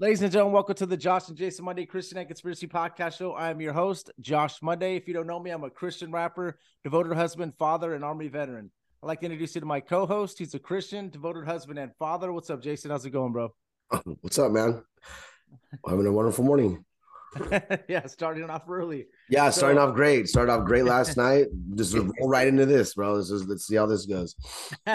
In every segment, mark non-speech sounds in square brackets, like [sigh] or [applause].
Ladies and gentlemen, welcome to the Josh and Jason Monday Christian and Conspiracy Podcast Show. I am your host, Josh Monday. If you don't know me, I'm a Christian rapper, devoted husband, father, and Army veteran. I'd like to introduce you to my co-host. He's a Christian, devoted husband, and father. What's up, Jason? How's it going, bro? [clears throat] What's up, man? Having a wonderful morning. [laughs] yeah, starting off early. Yeah, starting off great. Started off great last [laughs] night. Just roll right into this, bro. Let's just let's see how this goes. [laughs]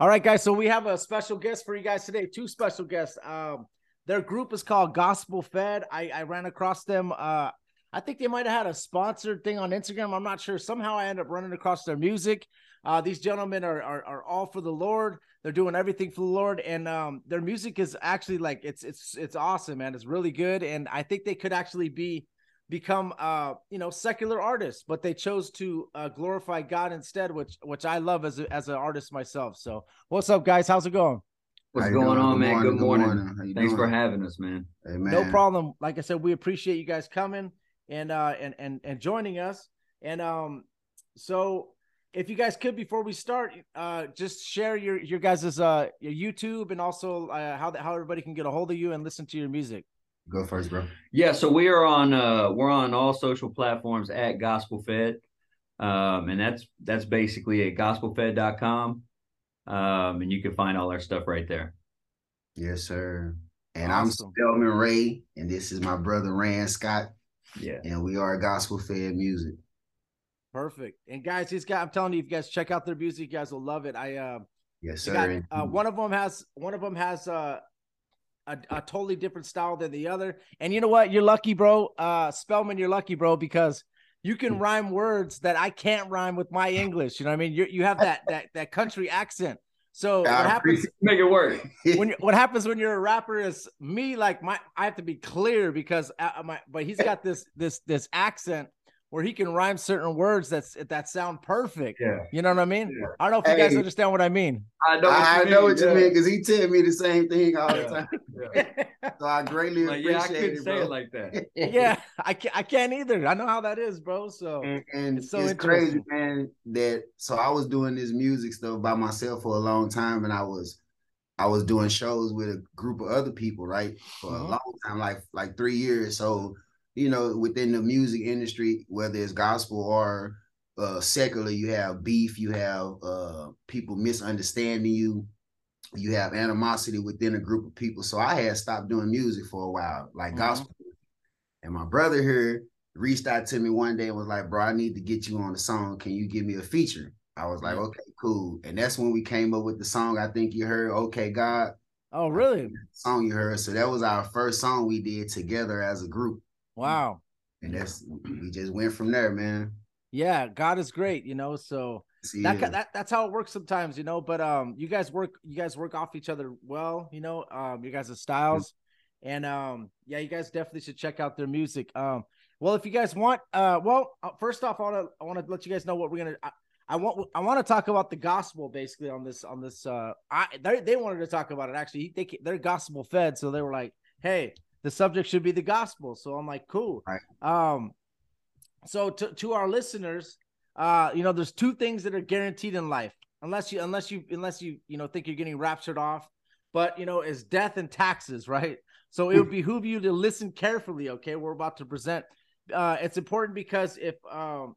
All right, guys. So we have a special guest for you guys today. Two special guests. Um, their group is called Gospel Fed. I, I ran across them. Uh, I think they might have had a sponsored thing on Instagram. I'm not sure. Somehow I end up running across their music. Uh, these gentlemen are, are are all for the Lord. They're doing everything for the Lord, and um, their music is actually like it's it's it's awesome, man. It's really good, and I think they could actually be become uh you know secular artists but they chose to uh glorify god instead which which i love as a, as an artist myself so what's up guys how's it going What's going doing? on, Good man? morning, Good good morning. morning. How you Thanks for having us, man. Hey, man. no problem like i said we appreciate you guys coming and uh and and, and joining us and um so if you guys could before we start uh just share your your guys's uh your youtube and also uh, how how everybody can get a hold of you and listen to your music Go first, bro. Yeah, so we are on uh we're on all social platforms at Gospel Fed. Um and that's that's basically at gospelfed.com. Um and you can find all our stuff right there. Yes, sir. And Awesome. I'm Spellman Ray, and this is my brother Rand Scott, Yeah. and we are Gospel Fed Music. perfect and guys these guys i'm telling you if you guys check out their music you guys will love it i uh Yes, sir. got, uh, one of them has one of them has uh, a a totally different style than the other. And you know what? You're lucky, bro. Uh, Spellman, you're lucky, bro, because you Hmm. can rhyme words that I can't rhyme with my [laughs] English. You know what I mean? You you have that that that country accent. So what happens Make it work. [laughs] when you, what happens when you're a rapper is me like my I have to be clear because uh, my but he's got this this this accent where he can rhyme certain words that's that sound perfect. Yeah. You know what I mean? Yeah. I don't know if you guys understand what I mean. I know what I you know mean, what you yeah. mean because he tell me the same thing all the time. Yeah. [laughs] So I greatly Like, yeah, I appreciate couldn't it, say bro. it like that. [laughs] yeah, I can't, I can't either. I know how that is, bro. So and, and It's it's, so crazy, man. That so I was doing this music stuff by myself for a long time, and I was I was doing shows with a group of other people, right, for Mhm. a long time, like like three years. So you know, within the music industry, whether it's gospel or uh, secular, you have beef, you have uh, people misunderstanding you, you have animosity within a group of people. So I had stopped doing music for a while, like Mhm. gospel. And my brother here reached out to me one day and was like, "Bro, I need to get you on the song. Can you give me a feature?" I was like, "Okay, cool." And that's when we came up with the song. I think you heard, "Okay, God." oh really? Song you heard. So that was our first song we did together as a group, Wow. and that's we just went from there, man. Yeah, God is great, you know. So that, Yeah. that that's how it works sometimes, you know. But um, you guys work you guys work off each other well, you know. Um, you guys' are styles, and um, yeah, you guys definitely should check out their music. Um, well, if you guys want, uh, well, uh, first off, I want to I want to let you guys know what we're gonna. I, I want I want to talk about the gospel basically on this on this. Uh, I they they wanted to talk about it actually. They they're gospel fed, so they were like, hey, the subject should be the gospel. So I'm like, cool. Right. Um, so to to our listeners, uh, you know, there's two things that are guaranteed in life, unless you unless you unless you you know think you're getting raptured off, but you know, is death and taxes, [laughs] right? So it would behoove you to listen carefully. Okay, we're about to present. Uh, it's important because if um,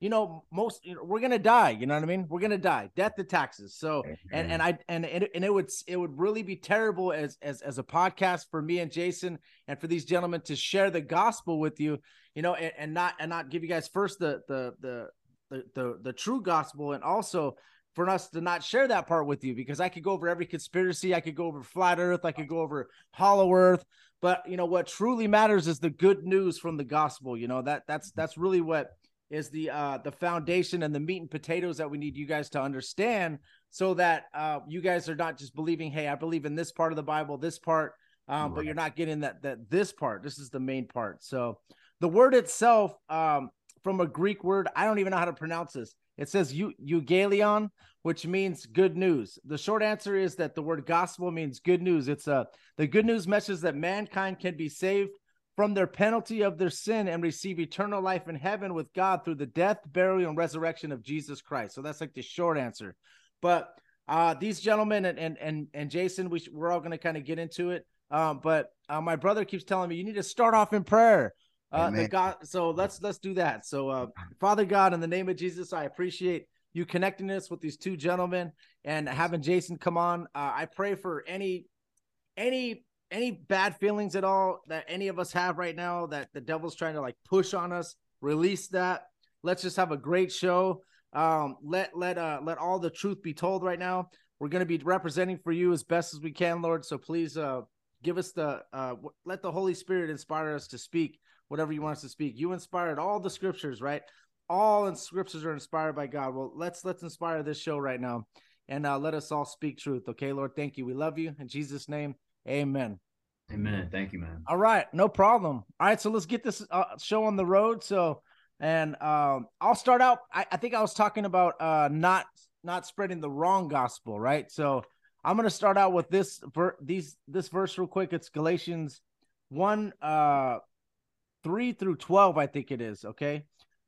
you know, most you know, we're gonna die. You know what I mean? We're gonna die. Death to taxes. So and and mm-hmm. I and it, and it would it would really be terrible as as as a podcast for me and Jason and for these gentlemen to share the gospel with you, you know, and, and not and not give you guys first the the the the the, the true gospel and also for us to not share that part with you because I could go over every conspiracy, I could go over flat earth, I could go over hollow earth, but you know what truly matters is the good news from the gospel, you know, that that's mm-hmm. that's really what is the uh the foundation and the meat and potatoes that we need you guys to understand so that uh you guys are not just believing hey i believe in this part of the bible this part um but you're not getting that that this part. This is the main part. So the word itself um from a greek word i don't even know how to pronounce this. It says eu- eugalion which means good news. The short answer is that the word gospel means good news. It's a the good news message that mankind can be saved from their penalty of their sin and receive eternal life in heaven with God through the death, burial, and resurrection of Jesus Christ. So that's like the short answer. But uh, these gentlemen and and and, and Jason, we sh- we're all going to kind of get into it. Um, but uh, my brother keeps telling me you need to start off in prayer. Uh, the God, so let's let's do that. So, uh, Father God, in the name of Jesus, I appreciate you connecting us with these two gentlemen and having Jason come on. Uh, I pray for any any any bad feelings at all that any of us have right now that the devil's trying to like push on us release that. Let's just have a great show. Um let let uh let all the truth be told right now. We're going to be representing for you as best as we can lord so please uh give us the uh w- let the holy spirit inspire us to speak whatever you want us to speak. You inspired all the scriptures right? All in scriptures are inspired by god. Well let's let's inspire this show right now and uh let us all speak truth okay lord? Thank you. We love you. In jesus name Amen. Amen. Thank you, man. All right, no problem. All right, so let's get this uh, show on the road. So, and um, I'll start out. I, I think I was talking about uh, not not spreading the wrong gospel, right? So I'm gonna start out with this ver- these this verse real quick. It's Galatians one uh three through twelve, I think it is. Okay,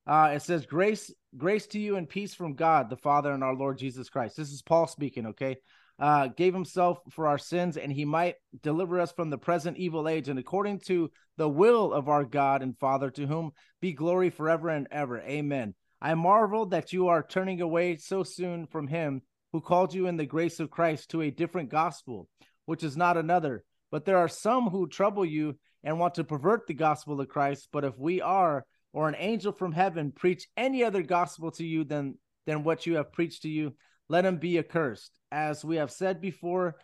uh, it says grace grace to you and peace from God the Father and our Lord Jesus Christ. This is Paul speaking. Okay, uh, gave himself for our sins, and he might deliver us from the present evil age, and according to the will of our God and Father, to whom be glory forever and ever. Amen. I marvel that you are turning away so soon from him who called you in the grace of Christ to a different gospel, which is not another. But there are some who trouble you and want to pervert the gospel of Christ. But if we are, or an angel from heaven, preach any other gospel to you than than what you have preached to you, let him be accursed. As we have said before,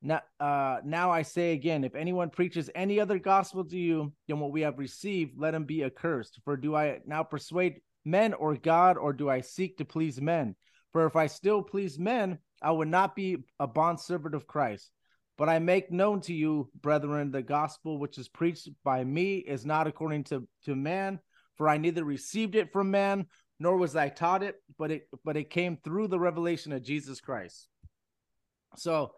now, uh, now I say again, if anyone preaches any other gospel to you than what we have received, let him be accursed. For do I now persuade men or God, or do I seek to please men? For if I still please men, I would not be a bondservant of Christ. But I make known to you, brethren, the gospel which is preached by me is not according to, to man, for I neither received it from man, nor was I taught it, but it but it came through the revelation of Jesus Christ. So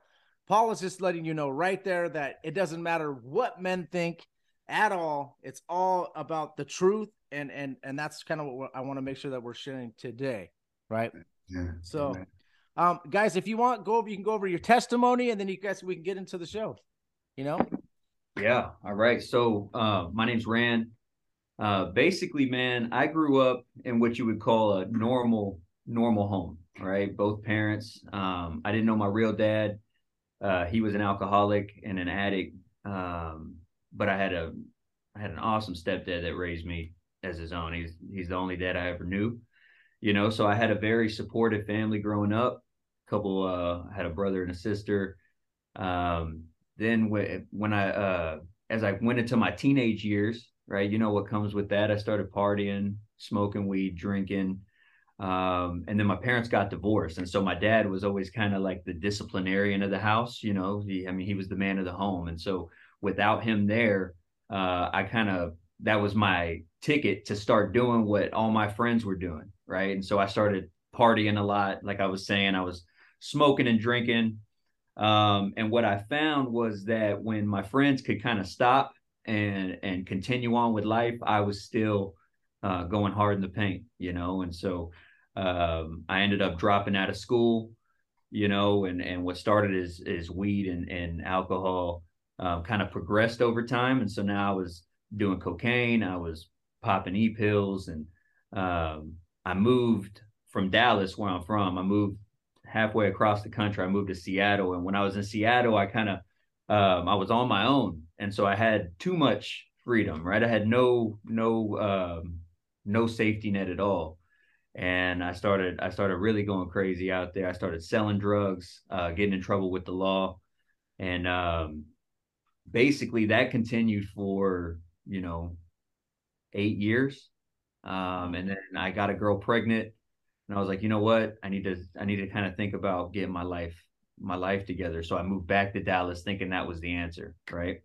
Paul is just letting you know right there that it doesn't matter what men think at all. It's all about the truth, and and and that's kind of what I want to make sure that we're sharing today, right? Yeah. So, um, guys, if you want, go over. You can go over your testimony, and then you guys we can get into the show. You know, Yeah. All right. So uh, my name's Rand. Uh, basically, man, I grew up in what you would call a normal normal home. Right. Both parents. Um, I didn't know my real dad. Uh, he was an alcoholic and an addict. Um, but I had a I had an awesome stepdad that raised me as his own. He's he's the only dad I ever knew. You know, so I had a very supportive family growing up. A Couple uh I had a brother and a sister. Um then when when I uh as I went into my teenage years, right, you know what comes with that. I started partying, smoking weed, drinking. Um, and then my parents got divorced, and so my dad was always kind of like the disciplinarian of the house. You know, he, I mean, he was the man of the home, and so without him there, uh, I kind of that was my ticket to start doing what all my friends were doing, right? And so I started partying a lot, like I was saying, I was smoking and drinking. Um, and what I found was that when my friends could kind of stop and and continue on with life, I was still uh, going hard in the paint, you know. And so um, I ended up dropping out of school, you know, and and what started as is weed and and alcohol um, kind of progressed over time, and so now I was doing cocaine, I was popping e pills, and um, I moved from Dallas, where I'm from. I moved halfway across the country. I moved to Seattle, and when I was in Seattle, I kind of um, I was on my own, and so I had too much freedom. Right, I had no no um, no safety net at all, and I started I started really going crazy out there. I started selling drugs, uh, getting in trouble with the law, and um, basically that continued for you know eight years, um, and then I got a girl pregnant, and I was like, you know what, I need to I need to kind of think about getting my life my life together. So I moved back to Dallas, thinking that was the answer, right?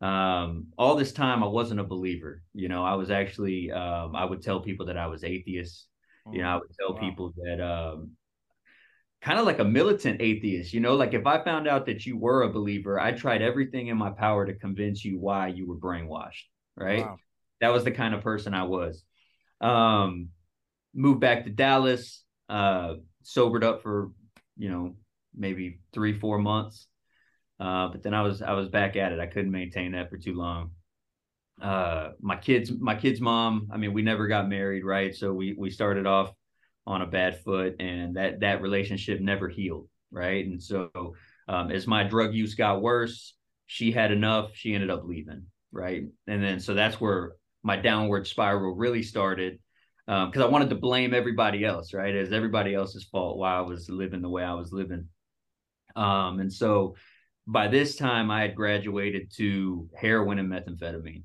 Um all this time i wasn't a believer you know i was actually um i would tell people that i was atheist you know i would tell Wow. people that um kind of like a militant atheist you know like if i found out that you were a believer i tried everything in my power to convince you why you were brainwashed right Wow. that was the kind of person i was um moved back to dallas uh sobered up for you know maybe three four months uh, but then I was I was back at it. I couldn't maintain that for too long. Uh, my kids, my kids' mom. I mean, we never got married, right? So we we started off on a bad foot, and that that relationship never healed, right? And so um, as my drug use got worse, she had enough. She ended up leaving, right? And then so that's where my downward spiral really started because I wanted to blame everybody else, right? As everybody else's fault why I was living the way I was living. Um, and so by this time I had graduated to heroin and methamphetamine.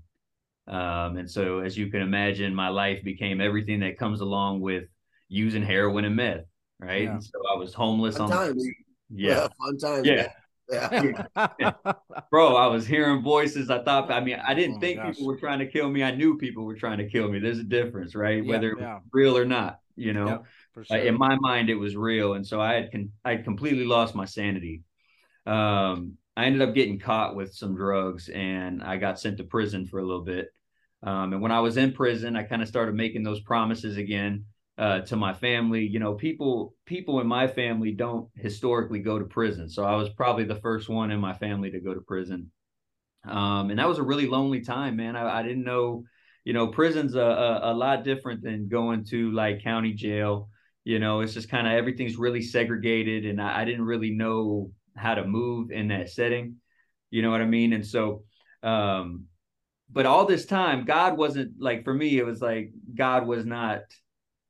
Um, and so as you can imagine, my life became everything that comes along with using heroin and meth, right? Yeah. And so I was homeless Fun on times. the yeah. fun times. Yeah. man. Yeah. [laughs] Bro, I was hearing voices. I thought, I mean, I didn't Oh think gosh. people were trying to kill me. I knew people were trying to kill me. There's a difference, right? Yeah, Whether it was real or not, you know. Yep, for Uh, in my mind it was real and so i had con- i had completely lost my sanity um i ended up getting caught with some drugs and i got sent to prison for a little bit. Um and when i was in prison i kind of started making those promises again uh to my family. You know people people in my family don't historically go to prison. So i was probably the first one in my family to go to prison. Um and that was a really lonely time man. I, I didn't know you know prison's a, a, a lot different than going to like county jail. You know it's just kind of everything's really segregated and I, I didn't really know how to move in that setting you know what i mean and so um but all this time god wasn't like for me it was like god was not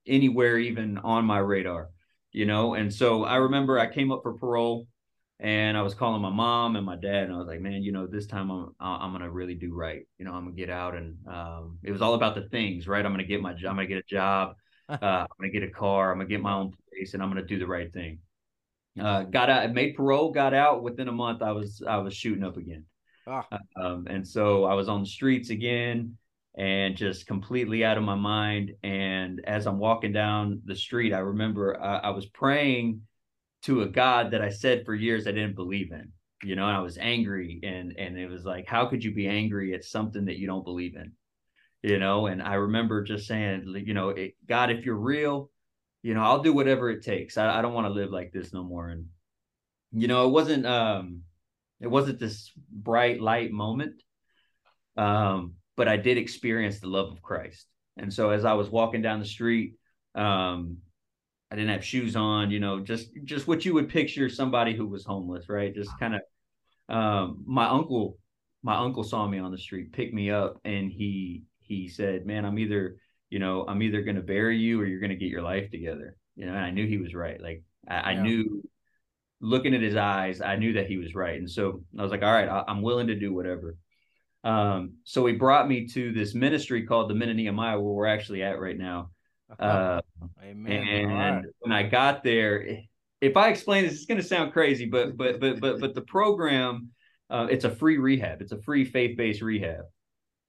anywhere even on my radar you know and so i remember i came up for parole and i was calling my mom and my dad and i was like man you know this time i'm i'm gonna really do right you know i'm gonna get out and um it was all about the things right i'm gonna get my job i'm gonna get a job [laughs] uh, I'm gonna get a car. I'm gonna get my own place, and I'm gonna do the right thing. Uh, got out, made parole, got out. Within a month, I was I was shooting up again, Ah. um, and so I was on the streets again, and just completely out of my mind. And as I'm walking down the street, I remember I, I was praying to a God that I said for years I didn't believe in. You know, and I was angry, and and it was like, how could you be angry at something that you don't believe in? you know and i remember just saying you know it, god if you're real you know i'll do whatever it takes. I, I don't want to live like this no more. And you know it wasn't um it wasn't this bright light moment um but i did experience the love of christ. And so as i was walking down the street um i didn't have shoes on you know just just what you would picture somebody who was homeless right? Just kind of um my uncle my uncle saw me on the street picked me up and he he said man i'm either you know i'm either going to bury you or you're going to get your life together you know and i knew he was right like i, I knew looking at his eyes i knew that he was right and so i was like all right I, i'm willing to do whatever um so he brought me to this ministry called the men of nehemiah where we're actually at right now Uh, Amen. and right. when I got there, if I explain this, it's going to sound crazy, but but but but but the program, uh, it's a free rehab. It's a free faith based rehab.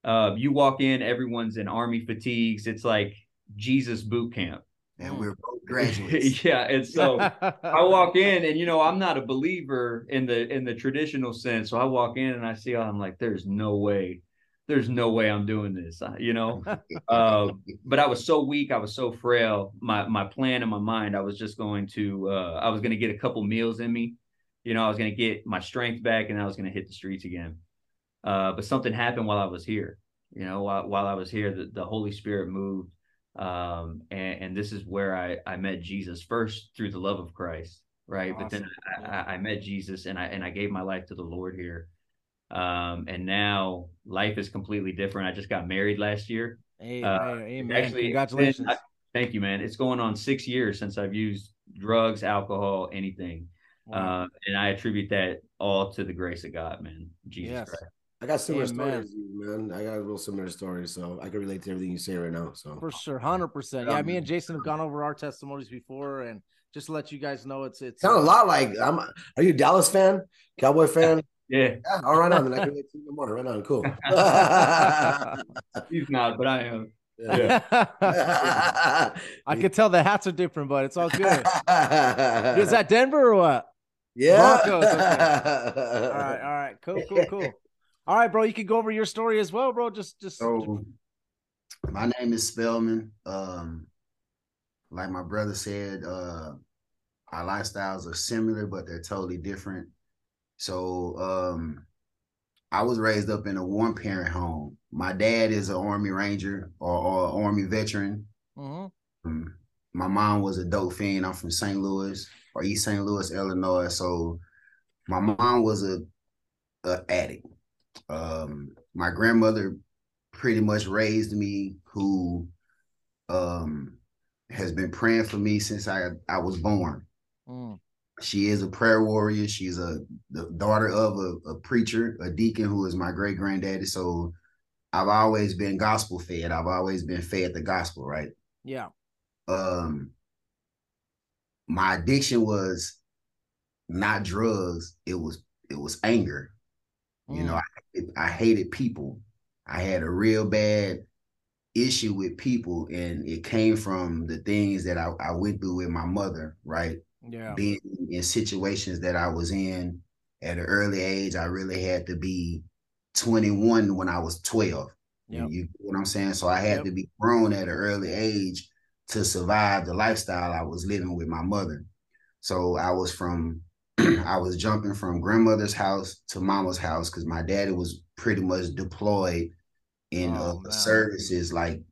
Uh, you walk in, everyone's in army fatigues. It's like Jesus boot camp. and we're both [laughs] graduates. yeah, and so I [laughs] walk in, and you know I'm not a believer in the in the traditional sense. So I walk in and I see, I'm like, there's no way, there's no way I'm doing this. uh, You know, uh, [laughs] but I was so weak, I was so frail. My my plan in my mind, I was just going to, uh, I was going to get a couple meals in me. You know, I was going to get my strength back, and I was going to hit the streets again. Uh, but something happened while I was here. You know, while, while I was here, the, the Holy Spirit moved, um, and, and this is where I I met Jesus first through the love of Christ, right? But then I, I, I met Jesus, and I and I gave my life to the Lord here. Um, and now life is completely different. I just got married last year. Hey, Uh, hey, amen. actually- Congratulations. I- thank you, man. It's going on six years since I've used drugs, alcohol, anything. Wow. Uh, and I attribute that all to the grace of God, man. Jesus Yes. Christ. I got similar Amen. stories, man. I got a real similar story, so I can relate to everything you say right now. So For sure, hundred percent. Yeah, me and Jason have gone over our testimonies before, and just to let you guys know, it's it's sound a uh, lot like I'm. Are you a Dallas fan? Cowboy fan? Yeah, Yeah. All right, on. Then I can relate to you more. Right on. Cool. [laughs] [laughs] he's not, but I am. Yeah. [laughs] I could tell the hats are different, but it's all good. Is that Denver or what? yeah. Broncos, All right, all right, cool, cool, cool. All right, bro, you can go over your story as well, bro. Just, just. So my name is Spellman. Um, like my brother said, uh, our lifestyles are similar, but they're totally different. So um, I was raised up in a one parent home. My dad is an Army Ranger or, or Army veteran. Mhm. Um, my mom was a dope fiend. I'm from St. Louis or East St. Louis, Illinois. So my mom was a, a addict. Um, my grandmother pretty much raised me, who um, has been praying for me since I I was born. Mm. She is a prayer warrior. She's a the daughter of a, a preacher, a deacon who is my great granddaddy. So I've always been gospel fed. I've always been fed the gospel, right? Yeah. um my addiction was not drugs it was it was anger you know Mm. I, I hated people i had a real bad issue with people and it came from the things that i, I went through with my mother right Yeah. being in situations that i was in at an early age i really had to be 21 when i was 12 Yep. you get what i'm saying so i had Yep. to be grown at an early age to survive the lifestyle I was living with my mother. So I was from [clears throat] I was jumping from grandmother's house to mama's house because my daddy was pretty much deployed in Oh, uh, services like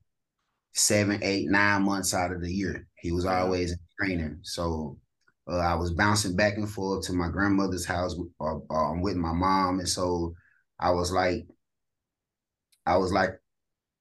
seven, eight, nine months out of the year. He was always in training. So uh, I was bouncing back and forth to my grandmother's house or, or with my mom. And so I was like, I was like,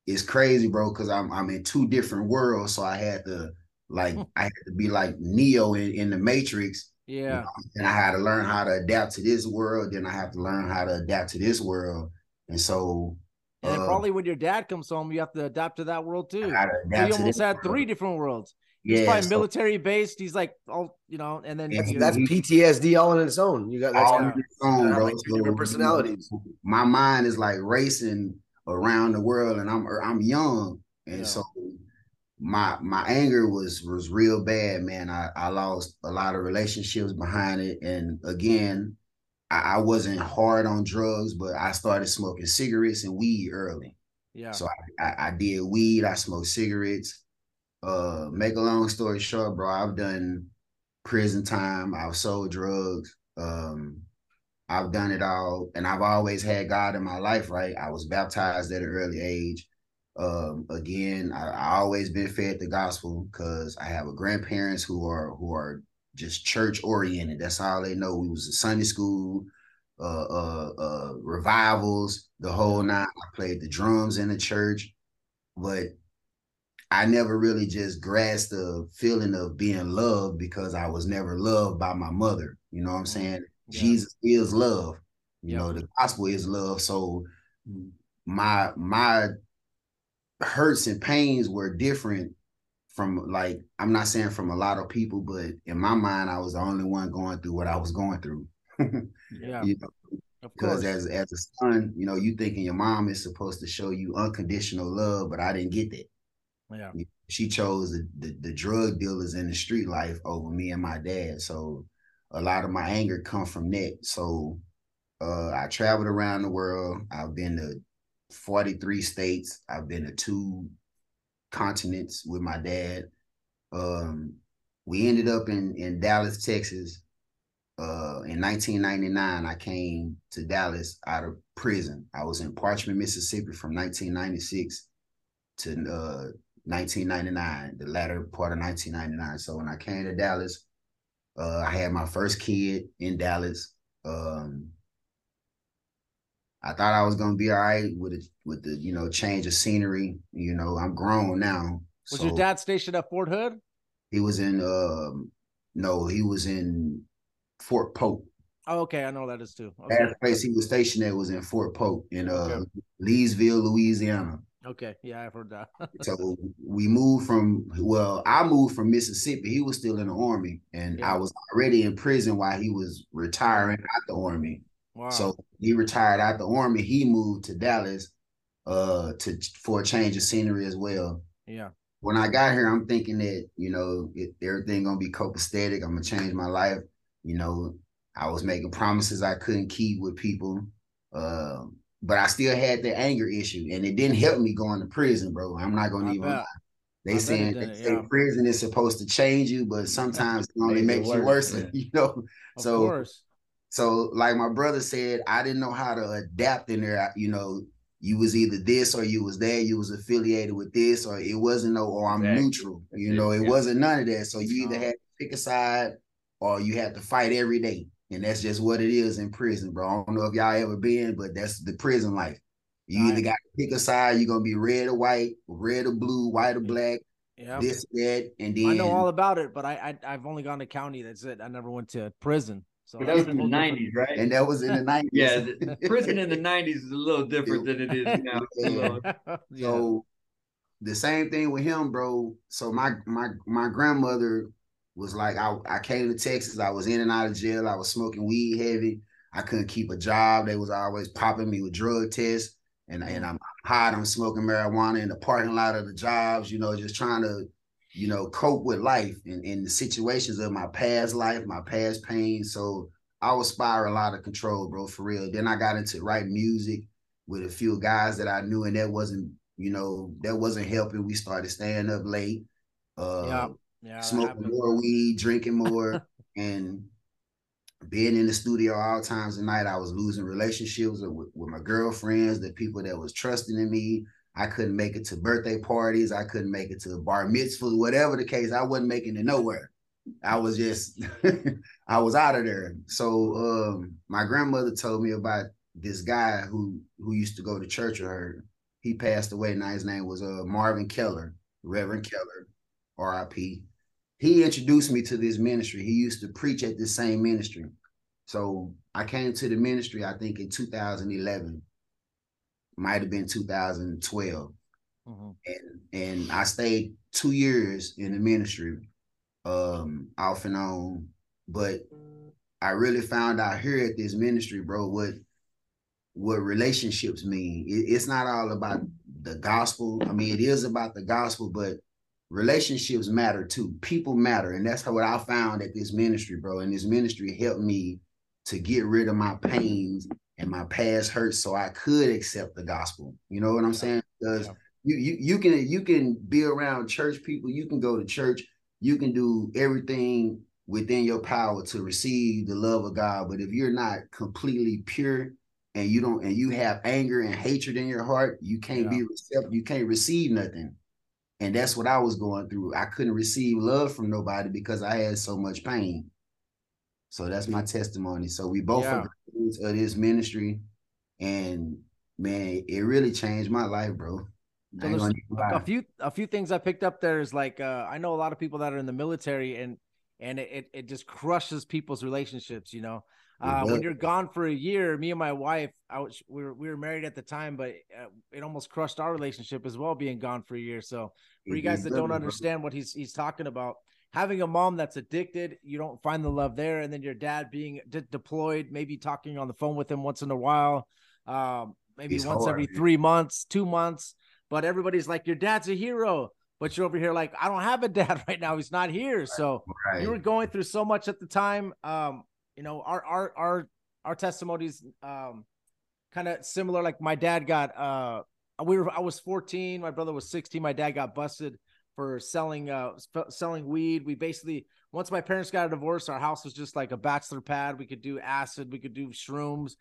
it's crazy, bro, because I'm I'm in two different worlds. So I had to like. [laughs] I had to be like Neo in, in the Matrix. Yeah. And I had to learn how to adapt to this world. Then I have to learn how to adapt to this world. And so And then uh, probably when your dad comes home, you have to adapt to that world too. gotta So you to almost had world. three different worlds. He's Yeah, probably so military based. He's like, oh, you know, and then Yeah, you- That's PTSD all in its own. You got that's all Yeah. in its own, have bro. like two different personalities. My mind is like racing around the world, and I'm I'm young, and Yeah. so my my anger was was real bad, man. I I lost a lot of relationships behind it, and again, I, I wasn't hard on drugs, but I started smoking cigarettes and weed early. yeah. So I, I, I did weed, I smoked cigarettes. Uh, make a long story short, bro, I've done prison time, I've sold drugs, um, I've done it all, and I've always had God in my life, right? I was baptized at an early age. Um, again, I, I always been fed the gospel because I have a grandparents who are who are just church oriented. That's all they know. We was a Sunday school, uh, uh, uh, revivals, the whole nine. I played the drums in the church, but I never really just grasped the feeling of being loved because I was never loved by my mother. You know what I'm saying? Yeah. Jesus is love. You Yeah. know, the gospel is love. So my my hurts and pains were different from like I'm not saying from a lot of people, but in my mind, I was the only one going through what I was going through. [laughs] Yeah, you know, because as as a son, you know, you thinking your mom is supposed to show you unconditional love, but I didn't get that. yeah, She chose the, the, the drug dealers in the street life over me and my dad. So a lot of my anger come from that. So uh, I traveled around the world. I've been to 43 states. I've been to two continents with my dad. Um, we ended up in in Dallas, Texas. Uh, in 1999, I came to Dallas out of prison. I was in Parchman, Mississippi from 1996 to uh, 1999, the latter part of 1999. So when I came to Dallas, uh, I had my first kid in Dallas. Um, I thought I was gonna be all right with it, with the you know change of scenery. You know, I'm grown now. Was so your dad stationed at Fort Hood? He was in um, no, he was in Fort Polk. Oh, okay, I know that is too. Okay, Last place he was stationed at was in Fort Polk in uh, Okay. Leesville, Louisiana. okay, yeah, I've heard that. [laughs] So we moved from well, I moved from Mississippi. He was still in the army, and Yeah. I was already in prison while he was retiring out the army. Wow. So he retired out the army. He moved to Dallas, uh, to for a change of scenery as well. yeah, When I got here, I'm thinking that you know it, everything gonna be copacetic. I'm gonna change my life. You know, I was making promises I couldn't keep with people, um, but I still had the anger issue, and it didn't help me going to prison, bro. I'm not gonna I even. bet. lie. They I saying say yeah. prison is supposed to change you, but sometimes it [laughs] only Makes it makes you worse. worse, [laughs] yeah. You know, Of so course. So like my brother said, I didn't know how to adapt in there. You know, you was either this or you was that. You was affiliated with this, or it wasn't no. Or I'm Exactly. neutral. You know, it yeah. wasn't none of that. So you either had to pick a side, or you had to fight every day, and that's just what it is in prison, bro. I don't know if y'all ever been, but that's the prison life. You either got to pick a side. You're gonna be red or white, red or blue, white or black, Yeah, this that, and then I know all about it, but I, I I've only gone to county. That's it. I never went to prison. So But that was in the a whole different- nineties, right? and that was in the [laughs] nineties. yeah, the, prison in the [laughs] nineties is a little different than it is now. [laughs] Yeah. yeah. So the same thing with him, bro. So my my my grandmother was like, I, I came to Texas, I was in and out of jail, I was smoking weed heavy, I couldn't keep a job. They was always popping me with drug tests, and and mm. I'm hot, I'm smoking marijuana in the parking lot of the jobs, you know, just trying to, you know, cope with life and, and the situations of my past life, my past pain. So I was spiraling out of control, bro, for real. Then I got into writing music with a few guys that I knew, and that wasn't, you know, that wasn't helping. We started staying up late, uh, Yeah, yeah, smoking more weed, drinking more, [laughs] and being in the studio all times of night. I was losing relationships with, with my girlfriends, the people that was trusting in me. I couldn't make it to birthday parties. I couldn't make it to bar mitzvahs, whatever the case. I wasn't making it nowhere. I was just, [laughs] I was out of there. So um, my grandmother told me about this guy who who used to go to church with her. He passed away. Now his name was uh, Marvin Keller, Reverend Keller, R.I.P. He introduced me to this ministry. He used to preach at this same ministry. So I came to the ministry, I think in 2011, might have been 2012 Mhm. and and I stayed two years in the ministry, um, off and on. But I really found out here at this ministry, bro, what what relationships mean. It- it's not all about the gospel. I mean, it is about the gospel, but relationships matter too. People matter, and that's how what I found at this ministry, bro. And this ministry helped me to get rid of my pains and my past hurts, so I could accept the gospel. You know what I'm saying? Because Yeah. you you you can you can be around church people. You can go to church. You can do everything within your power to receive the love of God. But if you're not completely pure and you don't and you have anger and hatred in your heart, you can't be receptive. You can't receive nothing. And that's what I was going through. I couldn't receive love from nobody because I had so much pain. So that's my testimony. So we both Yeah. are graduates of this ministry, and man, it really changed my life, bro. So there's a few a few things I picked up there is like uh, I know a lot of people that are in the military and and it, it, it just crushes people's relationships, you know. Uh, when you're gone for a year, me and my wife, I was we were we were married at the time, but uh, it almost crushed our relationship as well, being gone for a year. So for you guys that don't understand what he's he's talking about, having a mom that's addicted, you don't find the love there, and then your dad being de- deployed, maybe talking on the phone with him once in a while, um, maybe It's once every hard. three months, two months. But everybody's like, your dad's a hero, but you're over here like, I don't have a dad [laughs] right now. He's not here. So Right. you were going through so much at the time. Um, you know, our our our our testimonies um kind of similar. Like my dad got uh we were I was 14, my brother was 16, my dad got busted for selling uh selling weed. We basically once my parents got a divorce, our house was just like a bachelor pad. We could do acid, we could do shrooms,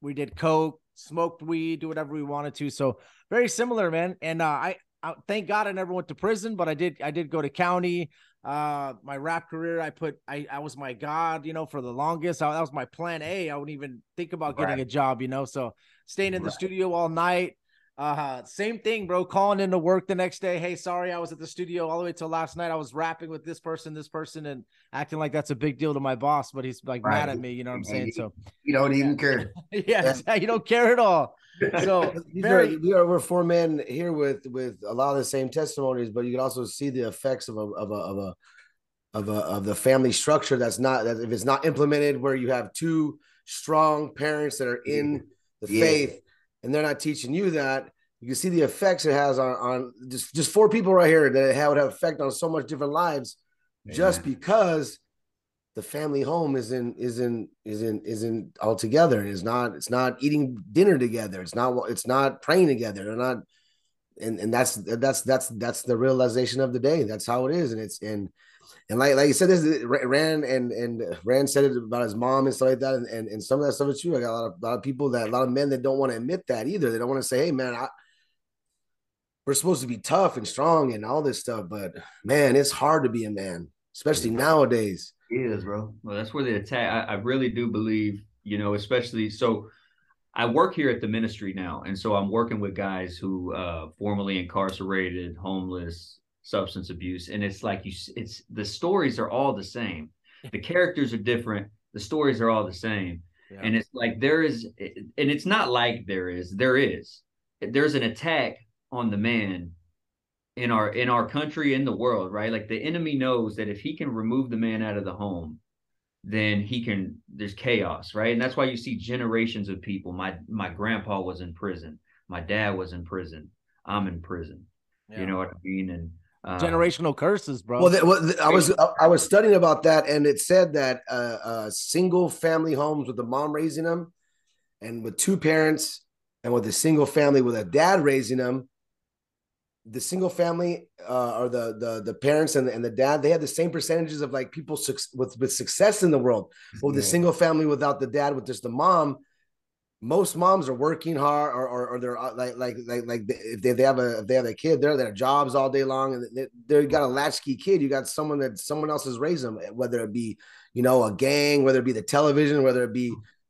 we did coke, smoked weed, do whatever we wanted to. So very similar, man. And uh, I, I thank God I never went to prison, but I did I did go to county. Uh, my rap career, I put I I was my god, you know, for the longest. I, that was my plan A. I wouldn't even think about getting Right. a job, you know. So staying in the studio all night. Uh, same thing, bro. Calling into work the next day. Hey, sorry, I was at the studio all the way till last night. I was rapping with this person, this person, and acting like that's a big deal to my boss, but he's like mad at me. You know what I'm saying? So You don't even [laughs] care. yeah, you [laughs] don't care at all. [laughs] So very are, we are we're four men here with with a lot of the same testimonies, but you can also see the effects of a of a of a of a of the family structure that's not that if it's not implemented where you have two strong parents that are in the Yeah. faith and they're not teaching you that you can see the effects it has on on just just four people right here that it would have effect on so much different lives just because the family home isn't isn't isn't isn't all together and it's not it's not eating dinner together. It's not it's not praying together. They're not and and that's that's that's that's the realization of the day that's how it is and it's and and like like you said this is- Rand and and Rand said it about his mom and stuff like that and and, and some of that stuff is true I got a lot of, a lot of people that a lot of men that don't want to admit that either they don't want to say hey man I we're supposed to be tough and strong and all this stuff but man it's hard to be a man especially nowadays It is, bro. Well, that's where the attack. I, I really do believe, you know, especially so. I work here at the ministry now, and so I'm working with guys who uh formerly incarcerated, homeless, substance abuse, and it's like you. It's the stories are all the same. The characters are different. The stories are all the same, Yeah. and it's like there is, and it's not like there is. There is. There's an attack on the man in our in our country in the world right like the enemy knows that if he can remove the man out of the home then he can there's chaos right? And that's why you see generations of people. My my grandpa was in prison. My dad was in prison. I'm in prison. Yeah. you know what i mean? And uh, generational curses, bro. Well, the, well the, I was I was studying about that, and it said that uh, uh, single family homes with the mom raising them, and with two parents, and with a single family with a dad raising them, the single family uh, or the the the parents and the, and the dad they had the same percentages of like people suc with with success in the world. But with the Yeah. single family without the dad, with just the mom, most moms are working hard or or, or they're uh, like like like like if they, they have a if they have a kid they're their jobs all day long and they, they got a latchkey kid you got someone that someone else has raised them whether it be you know a gang whether it be the television whether it be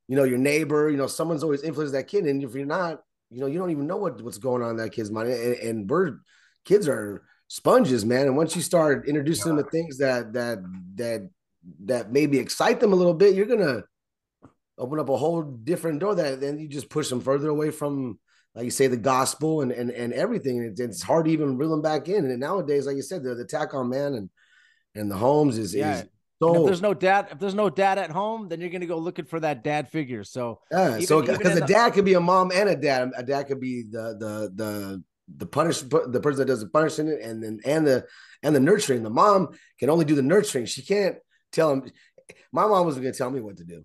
you know your neighbor you know someone's always influenced that kid and if you're not you know you don't even know what what's going on in that kid's mind. And, and we're kids are sponges man. And once you start introducing them to things that that that that maybe excite them a little bit you're gonna open up a whole different door that then you just push them further away from like you say the gospel and and, and everything. It's, it's hard to even reel them back in. And nowadays like you said the, the attack on man and and the homes is Yeah. is And so if there's no dad, if there's no dad at home, then you're gonna go looking for that dad figure. So yeah even- so because a the- dad could be a mom and a dad a dad could be the the the the punish the person that does the punishing and then and the and the nurturing. The mom can only do the nurturing. She can't tell him my mom wasn't gonna tell me what to do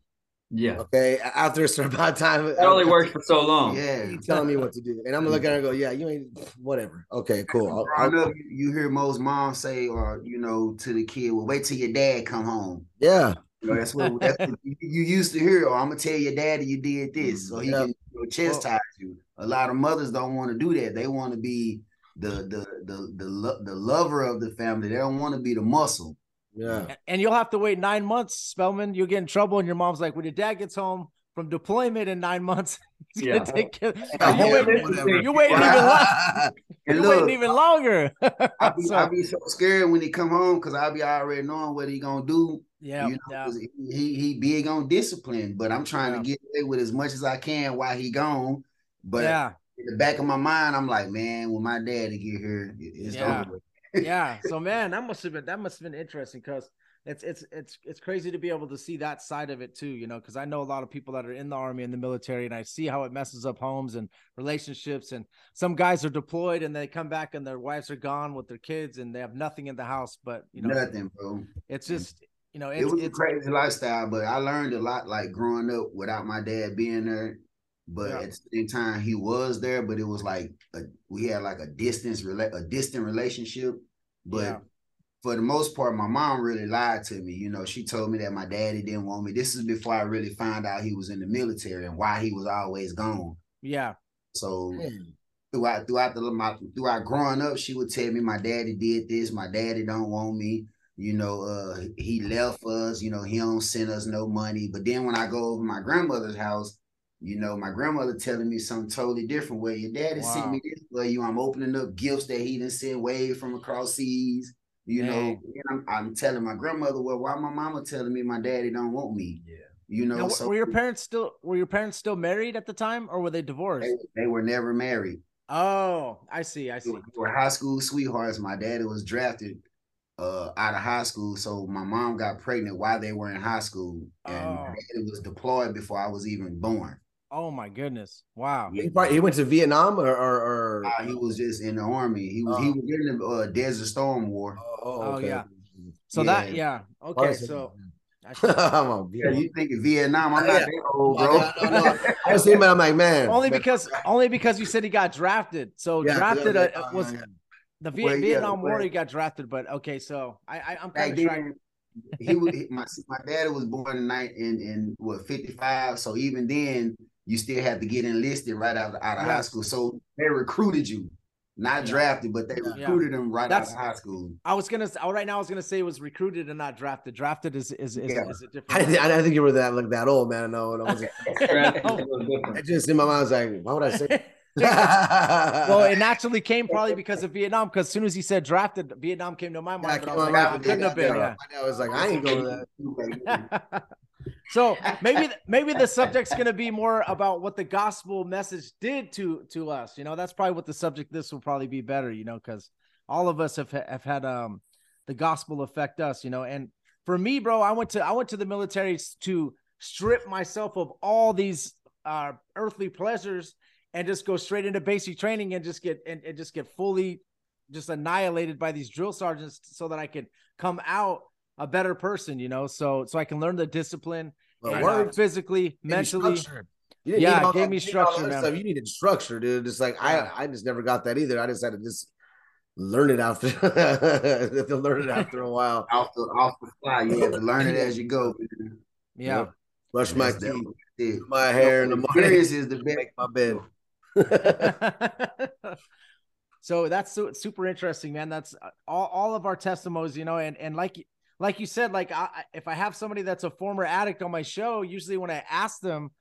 yeah okay after a certain amount of time it only works for so long Yeah. you telling me what to do. And I'm gonna look at her and go, yeah, you ain't whatever. Okay, cool. I'll- I'll- Growing up, you, you hear most mom say, or you know, to the kid, "Well, wait till your dad come home." yeah, You know, that's what, that's what you, you used to hear. Oh, or I'm gonna tell your daddy you did this, mm-hmm. so he Yeah. can you know, chastise you. A lot of mothers don't want to do that. They want to be the the the the lo- the lover of the family. They don't want to be the muscle. Yeah. and you'll have to wait nine months, Spellman. You'll get in trouble, and your mom's like, when your dad gets home from deployment in nine months, [laughs] he's Yeah. gonna take care. [laughs] Yeah, you waiting, whatever. you waiting even long, [laughs] And you look, waiting even longer. I be, So- I be so scared when he come home because I'll be already knowing what he gonna do. Yeah, you know, yeah. 'cause he he big on discipline, but I'm trying Yeah. to get away with as much as I can while he gone. But yeah, in the back of my mind, I'm like, man, when my daddy get here, it's Yeah. over. Yeah. So [laughs] man, that must have been that must have been interesting because it's it's it's it's crazy to be able to see that side of it too, you know, because I know a lot of people that are in the army and the military, and I see how it messes up homes and relationships. And some guys are deployed and they come back and their wives are gone with their kids and they have nothing in the house. But you know, Nothing, bro. it's just you know, It it's, was a crazy lifestyle, but I learned a lot like growing up without my dad being there. But Yeah. at the same time, he was there, but it was like a, we had like a distance rela- a distant relationship. But Yeah. for the most part, my mom really lied to me. You know, she told me that my daddy didn't want me. This is before I really found out he was in the military and why he was always gone. yeah, So throughout throughout the my throughout growing up, she would tell me my daddy did this, my daddy don't want me. You know, uh, he left us. You know, he don't send us no money. But then when I go over my grandmother's house, you know, my grandmother telling me something totally different. Where your daddy sent me this for you. I'm opening up gifts that he didn't send way from across seas. You know, Dang. and I'm, I'm telling my grandmother, well, why my mama telling me my daddy don't want me? Yeah. You know, Now, so were your parents still were your parents still married at the time or were they divorced? they, they were never married. Oh, I see, I They see. were, they were high school sweethearts. My daddy was drafted uh, out of high school, so my mom got pregnant while they were in high school, and Oh. my daddy was deployed before I was even born. Oh my goodness! Wow. He, probably, he went to Vietnam or or, or... Uh, he was just in the army. He was he Oh. was in the uh, Desert Storm War. oh, Oh, yeah. So that yeah. Okay, so I see. [laughs] I'm a Yeah, you think of Vietnam? I'm Yeah. not that old, Oh, bro. no, no, no. I was thinking, about, I'm like, man. only because only because you said he got drafted. So Yeah, drafted yeah, uh, was yeah. the Viet- Well, yeah, Vietnam War. well- He got drafted, but okay. So I, I I'm kind of trying. then, he was he- my my daddy was born in night in in what 55. So even then, you still had to get enlisted right out of, out of high school. So they recruited you, not Yeah. drafted, but they Yeah. recruited him right That's- out of high school. I was gonna. oh, Right now, I was gonna say it was recruited and not drafted. Drafted is is is, Yeah. is a I different. didn't, I didn't think you were that like that old, man. No, no. I was- Drafted No. is a little different. I just in my mind I was like, why would I say? [laughs] [laughs] well, it naturally came probably [laughs] because of Vietnam. Because as soon as he said drafted, Vietnam came to my mind. But I come was like, man. Ah, it couldn't have been. Yeah. I was like, I ain't going to that. So [laughs] maybe maybe the subject's going to be more about what the gospel message did to to us you know? That's probably what the subject this will probably be better you know? Because all of us have have had um the gospel affect us you know? And for me bro i went to i went to the military to strip myself of all these uh earthly pleasures and just go straight into basic training and just get and, and just get fully just annihilated by these drill sergeants so that i could come out a better person you know so so i can learn the discipline But and, uh, physically mentally structure. You Yeah, need it gave that- me you didn't need all structure, man. stuff. You needed structure, dude. Just like Yeah. I, I just never got that either. I just had to just learn it after, [laughs] have to learn it after a while. off the off the fly, you have to learn it as you go. yeah Brush my That's- teeth, that's my hair in the morning, is the best. make my bed. [laughs] so that's super interesting man that's uh, all, all of our testimonies you know and and like y- like you said like I, if i have somebody that's a former addict on my show usually when i ask them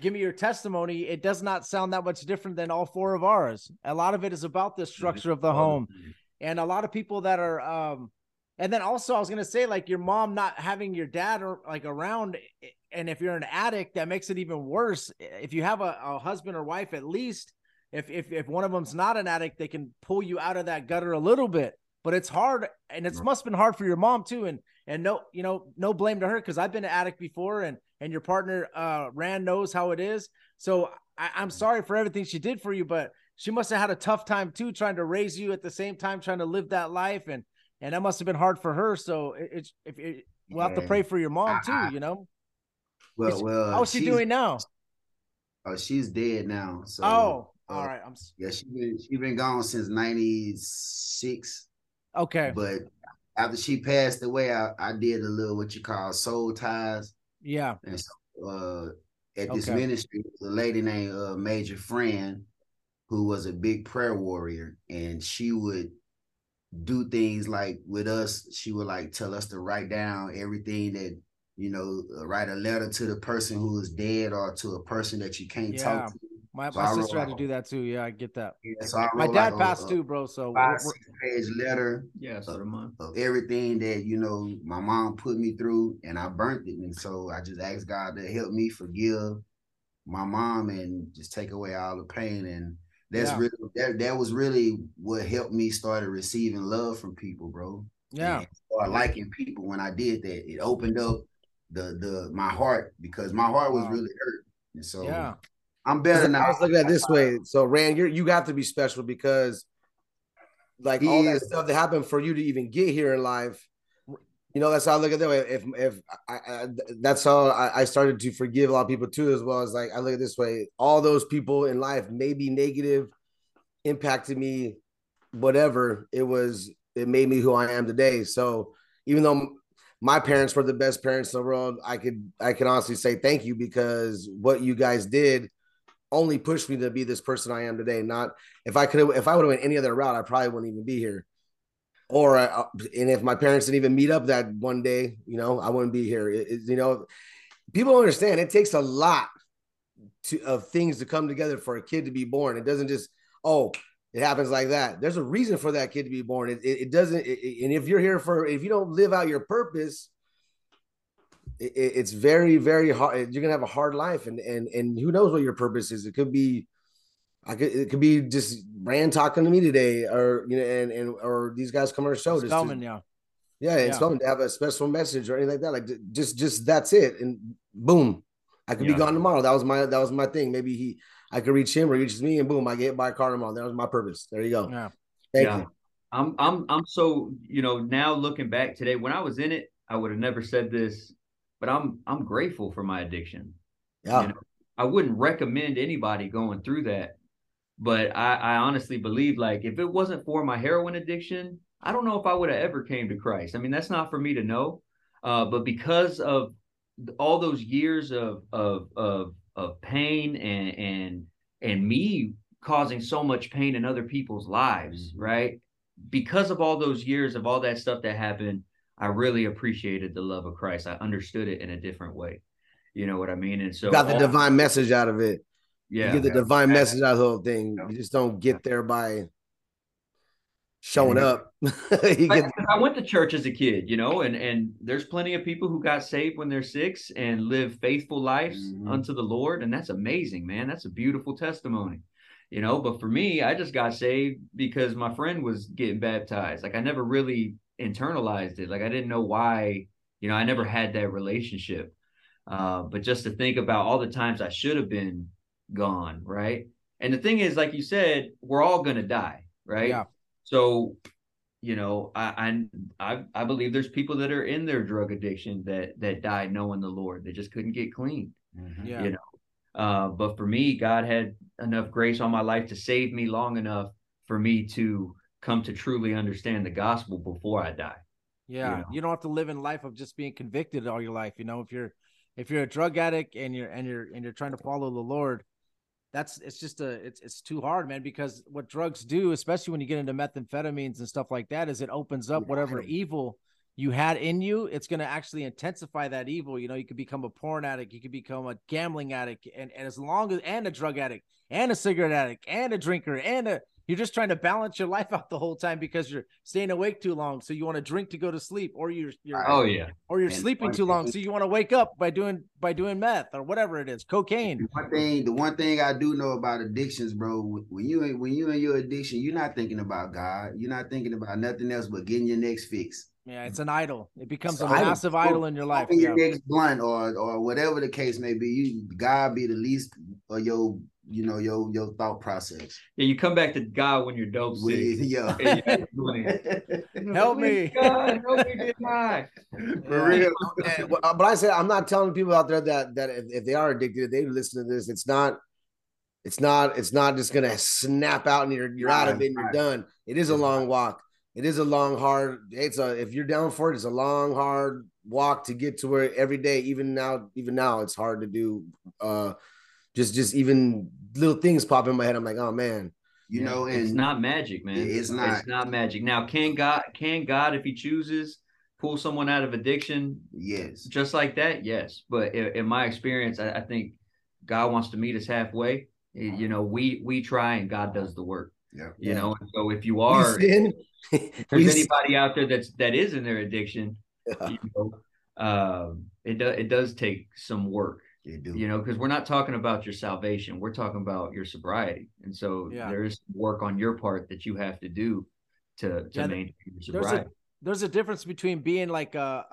give me your testimony it does not sound that much different than all four of ours. A lot of it is about the mm-hmm. structure of the home. Mm-hmm. and a lot of people that are um and then also i was going to say like your mom not having your dad or like around eh, and if you're an addict that makes it even worse. If you have a, a husband or wife at least if, if if one of them's not an addict they can pull you out of that gutter a little bit but it's hard and it's must have been hard for your mom too and and no you know no blame to her because i've been an addict before and and your partner uh rand knows how it is. So I, i'm sorry for everything she did for you but she must have had a tough time too trying to raise you at the same time trying to live that life and and that must have been hard for her. So it, it's if it, we'll have to pray for your mom too you know? Well, well, how's she doing now? Oh, she's dead now. So, oh uh, all right i'm yeah, she been she been gone since '96. Okay But after she passed away, I, I did a little what you call soul ties. yeah And so uh, at this Okay. ministry, a lady named uh, Major Friend, who was a big prayer warrior, and she would do things like with us. She would like tell us to write down everything that you know, write a letter to the person who is dead or to a person that you can't Yeah. talk to. My, So my I sister had to do that too. Yeah, I get that. Yeah, so I My dad like passed a too, bro. So Five, we're- six page letter Yeah, so do mine. of everything that you know my mom put me through, and I burnt it. And so I just asked God to help me forgive my mom and just take away all the pain. And that's Yeah. really that that was really what helped me started receiving love from people, bro. yeah, and start liking people when I did that. It opened up the the my heart because my heart was Wow. really hurt. And so yeah, I'm better now. I was looking at it this way. So Rand, you're you have to be special because like He all that is. stuff that happened for you to even get here in life. You know, that's how I look at it that way. If if I, I that's how I, I started to forgive a lot of people too, as well as like I look at it this way. All those people in life may be negative, impacted me, whatever. It was it made me who I am today. So even though my parents were the best parents in the world, I could I can honestly say thank you because what you guys did only pushed me to be this person I am today. Not if I could if I would have went any other route, I probably wouldn't even be here. Or uh, and if my parents didn't even meet up that one day, you know, I wouldn't be here. It- it- you know, people don't understand it takes a lot to of things to come together for a kid to be born. It doesn't just oh it happens like that. There's a reason for that kid to be born. It, it, it doesn't. And if you're here for if you don't live out your purpose, it, it- it's very very hard. You're gonna have a hard life, and and and who knows what your purpose is? It could be. I could it could be just Rand talking to me today, or you know, and and or these guys come on our show. just to- yeah, yeah, and Yeah. someone to have a special message or anything like that. Like just just that's it. And boom. I could Yeah. be gone tomorrow. That was my that was my thing. Maybe he I could reach him or he reaches me and boom, I get hit by a car tomorrow. That was my purpose. There you go. yeah, Thank Yeah. you. I'm I'm I'm so you know now looking back today when I was in it I would have never said this but I'm I'm grateful for my addiction. Yeah. You know, I wouldn't recommend anybody going through that, but I I honestly believe like if it wasn't for my heroin addiction, I don't know if I would have ever came to Christ. I mean that's not for me to know, uh, but because of all those years of of of of pain and and and me causing so much pain in other people's lives, right? Because of all those years of all that stuff that happened, I really appreciated the love of Christ. I understood it in a different way. You know what I mean? And so Got the all- divine message out of it. yeah, You get the divine Yeah. message out of the whole thing. You just don't get there by showing Yeah. up. [laughs] I, I went to church as a kid, you know, and and there's plenty of people who got saved when they're six and live faithful lives Mhm. unto the Lord, and that's amazing, man. That's a beautiful testimony, you know. But for me, I just got saved because my friend was getting baptized. Like I never really internalized it. Like I didn't know why, you know, I never had that relationship. Uh, but just to think about all the times I should have been gone, right? And the thing is, like you said, we're all gonna die, right? Yeah. So, you know, I, I I I believe there's people that are in their drug addiction that that died knowing the Lord. They just couldn't get clean. Mhm. yeah, You know. Uh, but for me, God had enough grace on my life to save me long enough for me to come to truly understand the gospel before I die. yeah. know? You don't have to live in life of just being convicted all your life. You know, if you're if you're a drug addict and you're and you're and you're trying to follow the Lord, that's it's just a it's it's too hard, man. Because what drugs do, especially when you get into methamphetamines and stuff like that, is it opens up whatever evil you had in you. It's going to actually intensify that evil. You know, you could become a porn addict, you could become a gambling addict, and, and as long as and a drug addict, and a cigarette addict, and a drinker, and a you're just trying to balance your life [laughs] out the whole time because you're staying awake too long. So you want to drink to go to sleep, or you're you're Oh yeah. or you're And sleeping too long, so you want to wake up by doing by doing meth or whatever it is, cocaine. The one thing, the one thing I do know about addictions, bro, when you in- when you in your addiction, you're not thinking about God. You're not thinking about nothing else but getting your next fix. Yeah, it's an idol. It becomes It's a idol. massive idol in your life. Yeah. your next blunt or or whatever the case may be. You God be the least of your you know your your thought process. Yeah, you come back to God when you're dope With, sick. yeah. [laughs] And you're doing it. [laughs] Help me. God, help me deny. [laughs] For real. And- but but I said I'm not telling people out there that that if, if they are addicted, they listen to this. It's not, it's not, it's not just gonna snap out and you're you're out of it and you're Right. done. It is a long walk. It is a long, hard. It's a if you're down for it, it's a long, hard walk to get to where every day, even now, even now, it's hard to do. Uh, just just even little things pop in my head. I'm like, oh man, You know, it's not magic, man. It's not. It's not magic. Now, can God can God, if He chooses, pull someone out of addiction yes. just like that? Yes. But in, in my experience, I, I think God wants to meet us halfway. Y- You know, we we try and God does the work. Yeah. You Yeah. know, and so if you are, if [laughs] there's anybody out there that's that is in their addiction, Yeah. you know, um, it does it does take some work. They do. You know, because we're not talking about your salvation, we're talking about your sobriety, and so Yeah. there is work on your part that you have to do to to Yeah, maintain your sobriety. there's a there's a difference between being like a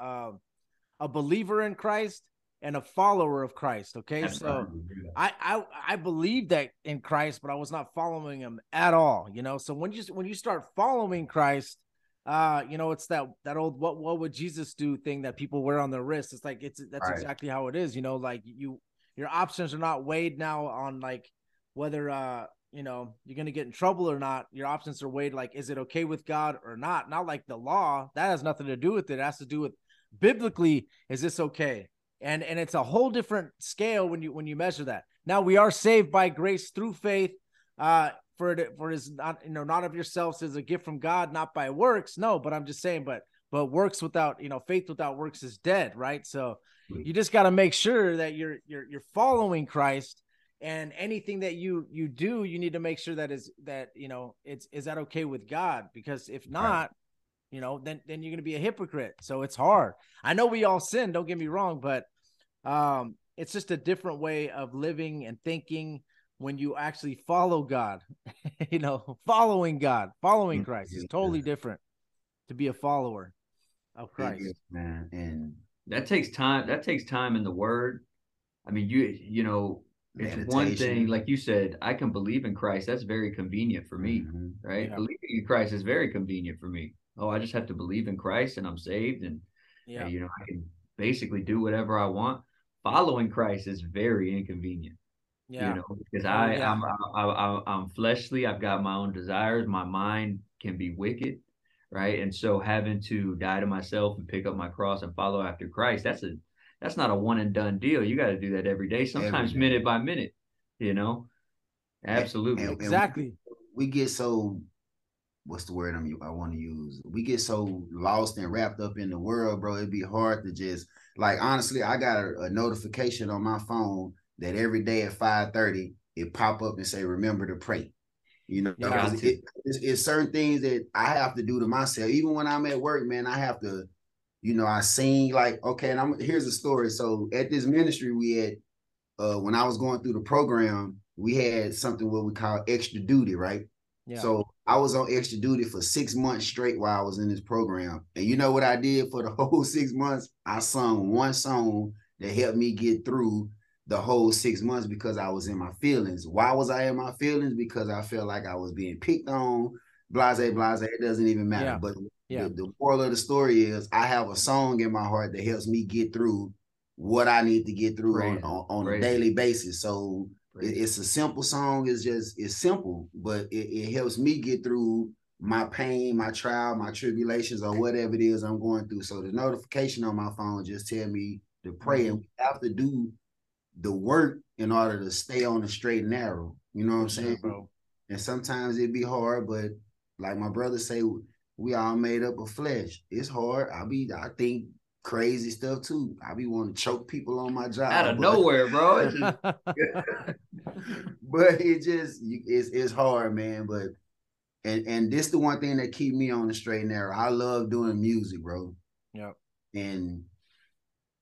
a, a believer in Christ and a follower of Christ. Okay, so I, I I believe that in Christ, but I was not following him at all. You know, so when you when you start following Christ, uh, you know, it's that that old what what would Jesus do thing that people wear on their wrists. It's like it's that's Right. exactly how it is. You know, like you your options are not weighed now on like whether uh you know you're gonna get in trouble or not. Your options are weighed like is it okay with God or not? Not like the law that has nothing to do with it. It has to do with biblically is this okay? and and it's a whole different scale when you when you measure that. Now we are saved by grace through faith. Uh, for it for is not you know not of yourselves as a gift from God, not by works. No, but I'm just saying, but but works without you know faith without works is dead, right? So you just got to make sure that you're you're you're following Christ, and anything that you you do, you need to make sure that is that you know it's is that okay with God? Because if not, you know, then then you're gonna be a hypocrite. So it's hard. I know we all sin. Don't get me wrong, but um, it's just a different way of living and thinking when you actually follow God. [laughs] you know, following God, following Mm, Christ is totally different to be a follower of Christ. is, man. And that takes time that takes time in the word i mean you you know it's one thing like you said i can believe in christ that's very convenient for me Mhm. right Yeah. believing in christ is very convenient for me oh i just have to believe in christ and i'm saved and, Yeah, and, you know i can basically do whatever i want following christ is very inconvenient yeah, you know because Oh, i yeah. I'm, I, I, i'm fleshly i've got my own desires my mind can be wicked right and so having to die to myself and pick up my cross and follow after christ that's a that's not a one and done deal you got to do that every day sometimes day. minute by minute you know absolutely and- and- exactly. we get so what's the word I'm I want to use? We get so lost and wrapped up in the world, bro. It'd be hard to just like honestly, I got a, a notification on my phone that every day at 5:30 it pop up and say remember to pray. You know, Yeah. because Got to. it, it's, it's certain things that I have to do to myself. Even when I'm at work, man, I have to, you know, I sing like, okay, and I'm here's a story. So at this ministry we had uh when I was going through the program, we had something what we call extra duty, right? Yeah. So I was on extra duty for six months straight while I was in this program. And you know what I did for the [laughs] whole six months? I sung one song that helped me get through the whole six months because I was in my feelings. Why was I in my feelings? Because I felt like I was being picked on, blase, blase. It doesn't even matter. Yeah. But Yeah. the, the moral of the story is I have a song in my heart that helps me get through what I need to get through on, Praise on, on a daily basis. So it- it's a simple song. It's just it's simple, but it, it helps me get through my pain, my trial, my tribulations, or whatever it is I'm going through. So the notification on my phone just tell me to pray, mm-hmm. and we have to do the work in order to stay on the straight and narrow. You know what I'm saying, bro. And sometimes it'd be hard, but like my brother say, we all made up of flesh. It's hard. I be I think crazy stuff too. I be wanting to choke people on my job out of but- nowhere bro [laughs] [laughs] but it just it's it's hard, man. But and and this the one thing that keep me on the straight and narrow. I love doing music, bro. Yep. And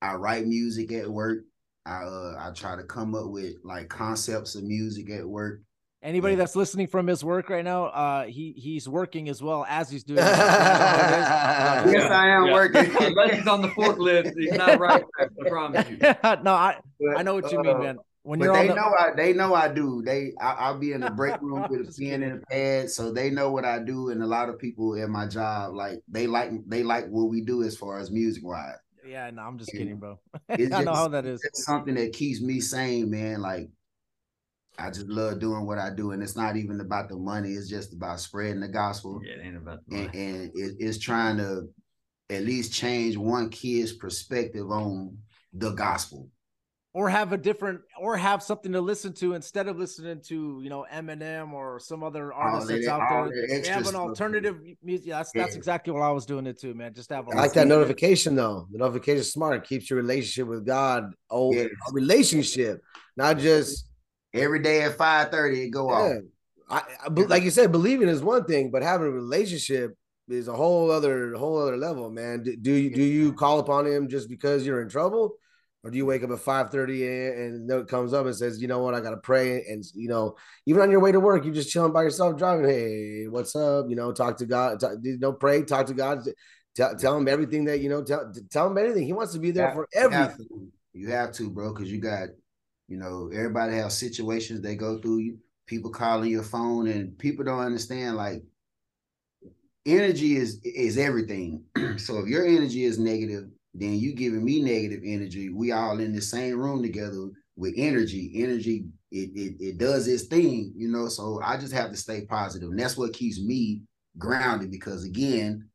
I write music at work. I uh I try to come up with like concepts of music at work. Anybody Yeah. that's listening from his work right now, uh, he he's working as well as he's doing. it. You know how it is? Yes, I am Yeah. working. [laughs] unless he's on the forklift he's not right i [laughs] promise you no, I I know what you mean, Uh, man. When But you're they on the, know I they know I do. They I, I'll be in the break room with a Just [laughs] pen and a pad, so they know what I do. And a lot of people in my job, like they like they like what we do as far as music wise. Yeah, no, I'm just kidding, bro. [laughs] It's I know just- how that is. It's something that keeps me sane, man. Like I just love doing what I do, and it's not even about the money. It's just about spreading the gospel, yeah it ain't about the and, and it, it's trying to at least change one kid's perspective on the gospel. Or have a different, or have something to listen to instead of listening to, you know, Eminem or some other oh, artist that- that's out oh, there. that have an stuff. alternative music. Yeah, that's that's Yeah. exactly what I was doing it too, man. Just have. a I like that notification though. The notification is smart. It keeps your relationship with God. Oh, Yes. a relationship, not just Every day at five thirty, it go Yeah. off. I, I like you said, believing is one thing, but having a relationship is a whole other whole other level, man. Do, do you do you call upon him just because you're in trouble, or do you wake up at five thirty and note comes up and says, you know what, I gotta pray, and you know, even on your way to work, you're just chilling by yourself driving. Hey, what's up? You know, talk to God. Talk, you know, pray, talk to God. Tell, tell him everything that you know. Tell tell him anything. He wants to be there Yeah, for You have everything. to, you have to, bro, because you got, you know, everybody has situations they go through. You people calling your phone, and people don't understand. Like, energy is is everything. [clears throat] so if your energy is negative, then you giving me negative energy. We all in the same room together with energy. Energy, it it, it does its thing, you know. So I just have to stay positive, and that's what keeps me grounded. Because again,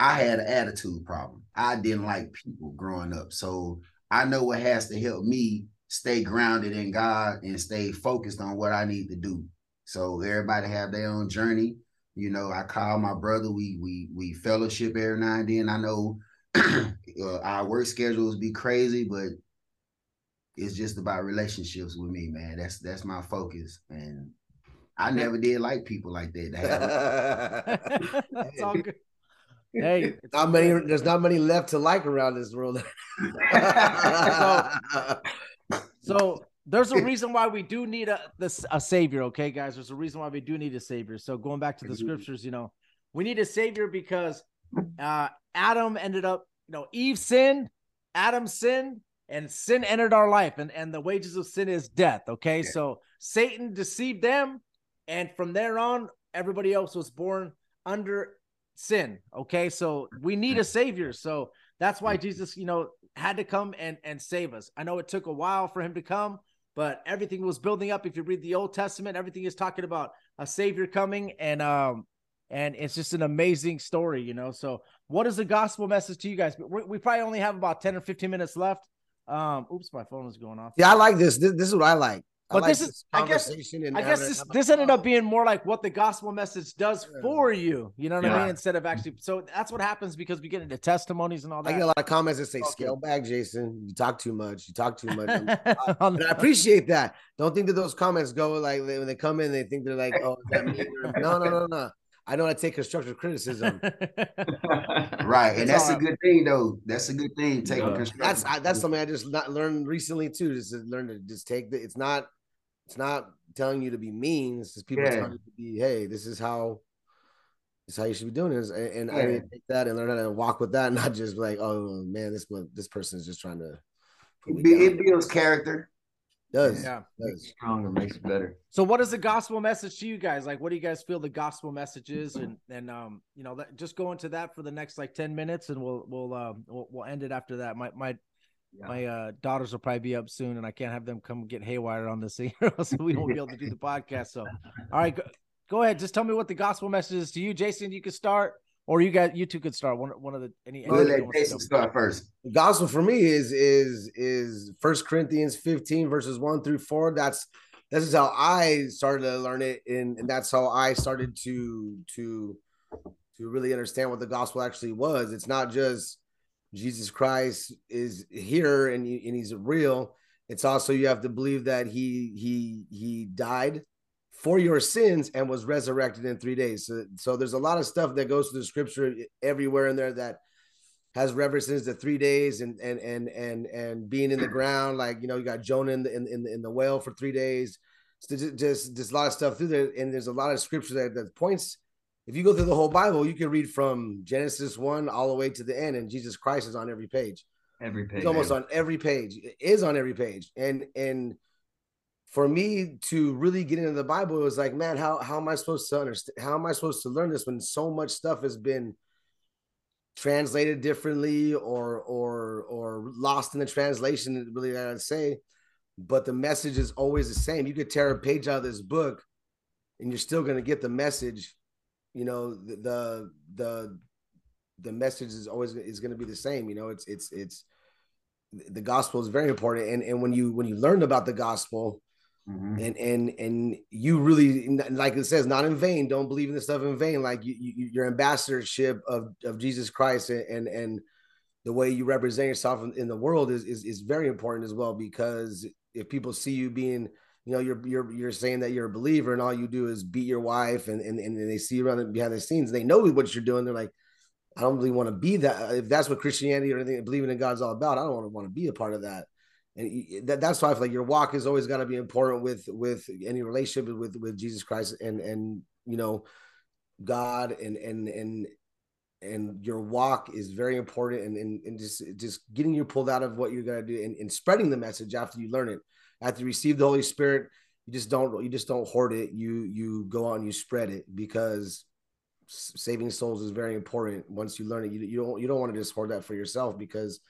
I had an attitude problem. I didn't like people growing up. So I know what has to help me stay grounded in God and stay focused on what I need to do. So everybody have their own journey. You know, I call my brother. We we we fellowship every now and then. I know [clears throat] uh, our work schedules be crazy, but it's just about relationships with me, man. That's that's my focus. And I never did like people like that. to [laughs] That's all good. Hey, it's not many. There's not many left to like around this world. [laughs] So there's a reason why we do need a this a savior, okay, guys. There's a reason why we do need a savior. So going back to the scriptures, you know, we need a savior because uh Adam ended up, you know, Eve sinned, Adam sinned, and sin entered our life, and and the wages of sin is death. Okay, Yeah. so Satan deceived them, and from there on, everybody else was born under sin. Okay, so we need a savior. So that's why Jesus, you know, had to come and and save us. I know it took a while for him to come, but everything was building up. If you read the Old Testament, everything is talking about a savior coming, and um, and it's just an amazing story, you know. So, what is the gospel message to you guys? We, we probably only have about ten or fifteen minutes left. Um, oops, my phone is going off. yeah, I like this. This, this is what I like. I But like this is- I guess- and I guess this this ended up being more like what the gospel message does Yeah. for you. You know what I mean? Instead of actually, so that's what happens because we get into testimonies and all that. I get a lot of comments that say, Okay. "Scale back, Jason. You talk too much. You talk too much." [laughs] And I appreciate that. Don't think that those comments go like when they come in, they think they're like, "Oh, is that me?" No, no, no, no. I know how to take constructive criticism. [laughs] right. And that's all a good thing though. That's a good thing. Taking Yeah. constructive That's I, that's something I just not learned recently too. Just to learn to just take the. It's not. It's not telling you to be mean. It's just people Yeah. telling you to be. Hey, this is how. This is how you should be doing this, and, and I Yeah. need to take that and learn how to walk with that, and [laughs] not just be like, oh man, this one- this person is just trying to. put It, bu- down." it builds character. Does. yeah. does. Stronger makes it better. So what is the gospel message to you guys? Like, what do you guys feel the gospel message is? And and um, you know, let, just go into that for the next like ten minutes, and we'll we'll um we'll, we'll end it after that. My my Yeah. my uh daughters will probably be up soon, and I can't have them come get haywire on this, [laughs] or else we won't be able to do the podcast. So, all right, go, go ahead. Just tell me what the gospel message is to you, Jason. You can start, or you got you two could start. One one of the any. We'll anybody let Jason start first. The gospel for me is is is First Corinthians 15 verses 1 through 4. That's this is how I started to learn it, and, and that's how I started to to to really understand what the gospel actually was. It's not just Jesus Christ is here and, he, and he's real. It's also you have to believe that he he he died for your sins and was resurrected in three days. So, so there's a lot of stuff that goes through the scripture everywhere in there that has references to three days and and and and and being in the ground. Like you know, you got Jonah in the in, in, in the whale for three days. So just, just just a lot of stuff through there, and there's a lot of scripture that, that points. If you go through the whole Bible, you can read from Genesis one all the way to the end, and Jesus Christ is on every page. Every page. He's almost on every page. It is on every page. And and for me to really get into the Bible, it was like, man, how how am I supposed to understand? How am I supposed to learn this when so much stuff has been translated differently or or or lost in the translation? Really, that I would say, but the message is always the same. You could tear a page out of this book, and you're still going to get the message. You know, the the the, the message is always is going to be the same. You know, it's it's it's the gospel is very important and and when you when you learn about the gospel Mhm. and and and you really like it says not in vain don't believe in this stuff in vain. Like you, you your ambassadorship of of jesus christ and and, and the way you represent yourself in, in the world is, is is very important as well because if people see you being you know you're you're you're saying that you're a believer and all you do is beat your wife and and, and they see you around behind the scenes they know what you're doing they're like i don't really want to be that. If that's what christianity or anything believing in god's all about i don't want to want to be a part of that and that, that's why i feel like your walk has always got to be important with with any relationship with with jesus christ and and you know god and and and and your walk is very important and, and, and just just getting you pulled out of what you're to do and, and spreading the message after you learn it. After you receive the holy spirit you just don't you just don't hoard it. You you go out and you spread it because saving souls is very important. Once you learn it you, you don't you don't want to just hoard that for yourself because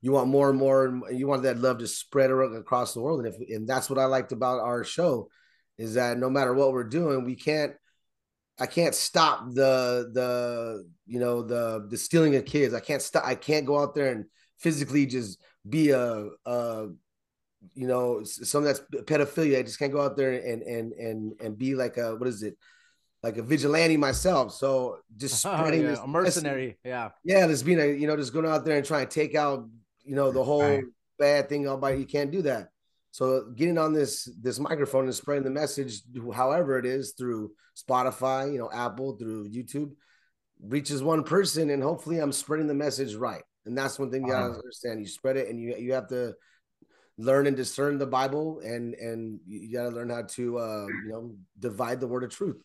you want more and more and you want that love to spread across the world and if and that's what i liked about our show is that no matter what we're doing we can't I can't stop the the you know the the stealing of kids. I can't stop. I can't go out there and physically just be a, a you know some that's pedophilia. I just can't go out there and and and and be like a what is it like a vigilante myself. So just [laughs] oh, spreading oh, yeah. a mercenary. Yeah, yeah. Just being a you know just going out there and trying to take out you know the whole right. bad thing about you can't do that. So getting on this this microphone and spreading the message, however it is, through Spotify, you know, Apple, through YouTube, reaches one person, and hopefully I'm spreading the message right. And that's one thing you gotta understand. You spread it, and you you have to learn and discern the Bible, and and you gotta learn how to uh, you know divide the word of truth.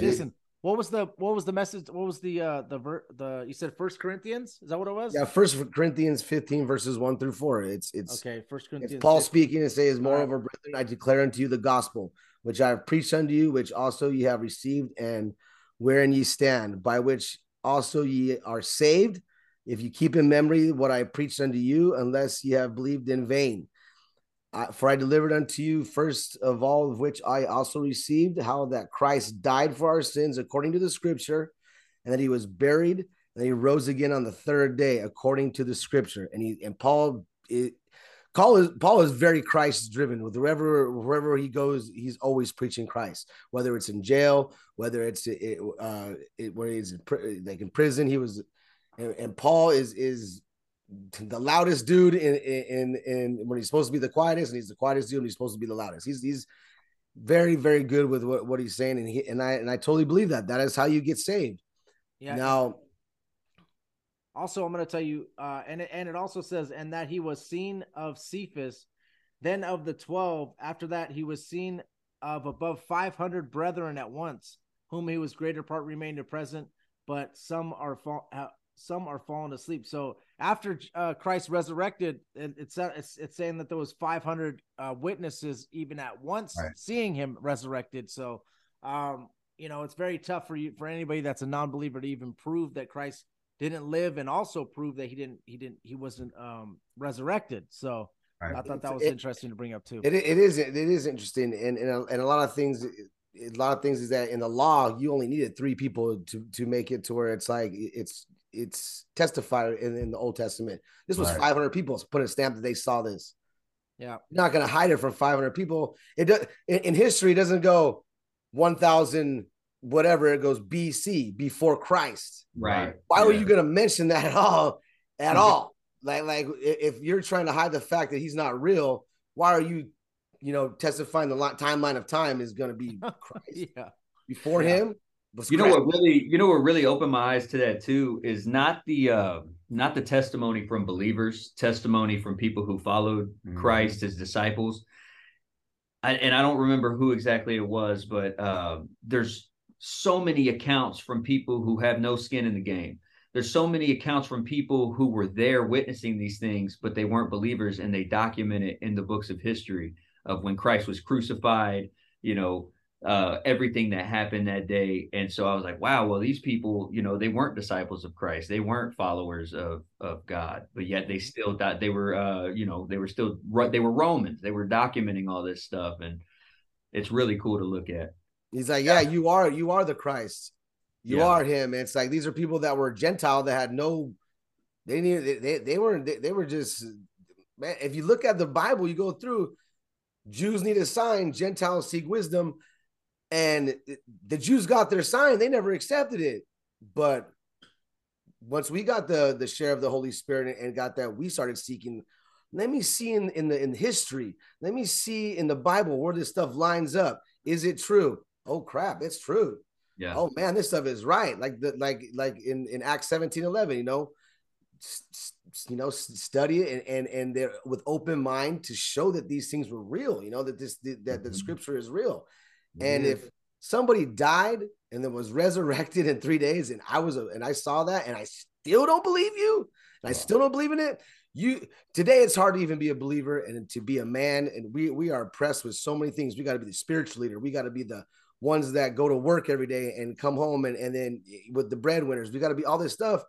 Jason, what was the what was the message? What was the uh the ver the you said First Corinthians? Is that what it was? Yeah, First Corinthians fifteen verses one through four. It's it's okay. First Corinthians. It's Paul 15. speaking and says, "Moreover, right. brethren, I declare unto you the gospel which I have preached unto you, which also ye have received, and wherein ye stand, by which also ye are saved, if you keep in memory what I preached unto you, unless ye have believed in vain." For I delivered unto you first of all of which I also received, how that Christ died for our sins according to the scripture, and that he was buried, and he rose again on the third day according to the scripture. And he and Paul it, Paul is Paul is very Christ driven. With wherever wherever he goes, he's always preaching Christ. Whether it's in jail, whether it's it, uh, it, where he's in, like in prison, he was. And, and Paul is is the loudest dude in in in when he's supposed to be the quietest, and he's the quietest dude, and he's supposed to be the loudest. He's he's very very good with what, what he's saying, and he and I and I totally believe that. That is how you get saved. Yeah. Now, also, I'm going to tell you, uh, and it, and it also says, and that he was seen of Cephas, then of the twelve. After that, he was seen of above 500 brethren at once, whom he was greater part remained present, but some are fall, some are falling asleep. So after uh, Christ resurrected, it, it's, it's, it's saying that there was 500 uh, witnesses even at once right. seeing him resurrected. So, um, you know, it's very tough for you for anybody that's a non-believer to even prove that Christ didn't live and also prove that he didn't he didn't he wasn't um, resurrected. So right. I thought that was it, interesting to bring up too. It, it is it is interesting and and a, and a lot of things a lot of things is that in the law you only needed three people to to make it to where it's like it's it's testified in, in the Old Testament. This was right. 500 people put a stamp that they saw this. Yeah, You're not going to hide it from 500 people. It does in, in history. It doesn't go 1,000 whatever. It goes BC before Christ. Right. Why yeah. were you going to mention that at all? At [laughs] all? Like like if you're trying to hide the fact that he's not real, why are you, you know, testifying the timeline of time is going to be [laughs] Christ yeah. before yeah. him? You know what really you know what really opened my eyes to that too is not the uh not the testimony from believers testimony from people who followed mm-hmm. christ as disciples. I, and i don't remember who exactly it was but uh there's so many accounts from people who have no skin in the game. There's so many accounts from people who were there witnessing these things but they weren't believers and they document it in the books of history of when christ was crucified you know uh, everything that happened that day. And so I was like, wow, well, these people, you know, they weren't disciples of Christ. They weren't followers of, of God, but yet they still thought they were, uh, you know, they were still, they were Romans. They were documenting all this stuff. And it's really cool to look at. He's like, yeah, you are, you are the Christ. You yeah. are him. And it's like, these are people that were Gentile that had no, they needed, they, they weren't, they, they were just, man, if you look at the Bible, you go through, Jews need a sign, Gentiles seek wisdom and the Jews got their sign, they never accepted it. But once we got the the share of the Holy Spirit and got that, we started seeking Let me see in, in the in history. Let me see in the Bible where this stuff lines up. Is it true? Oh crap, it's true. Yeah. Oh man, this stuff is right. Like the like like in in Acts 17, 11, you know, you know, study it and and and they're with open mind to show that these things were real, you know, that this that, the Mhm. scripture is real. And if somebody died and then was [laughs] resurrected in three days, and I was a, and I saw that, and I still don't believe you, and I still don't believe in it. You today it's hard to even be a believer and to be a man, and we we are oppressed with so many things. We got to be the spiritual leader. We got to be the ones that go to work every day and come home and, and then with the breadwinners. We got to be all this stuff,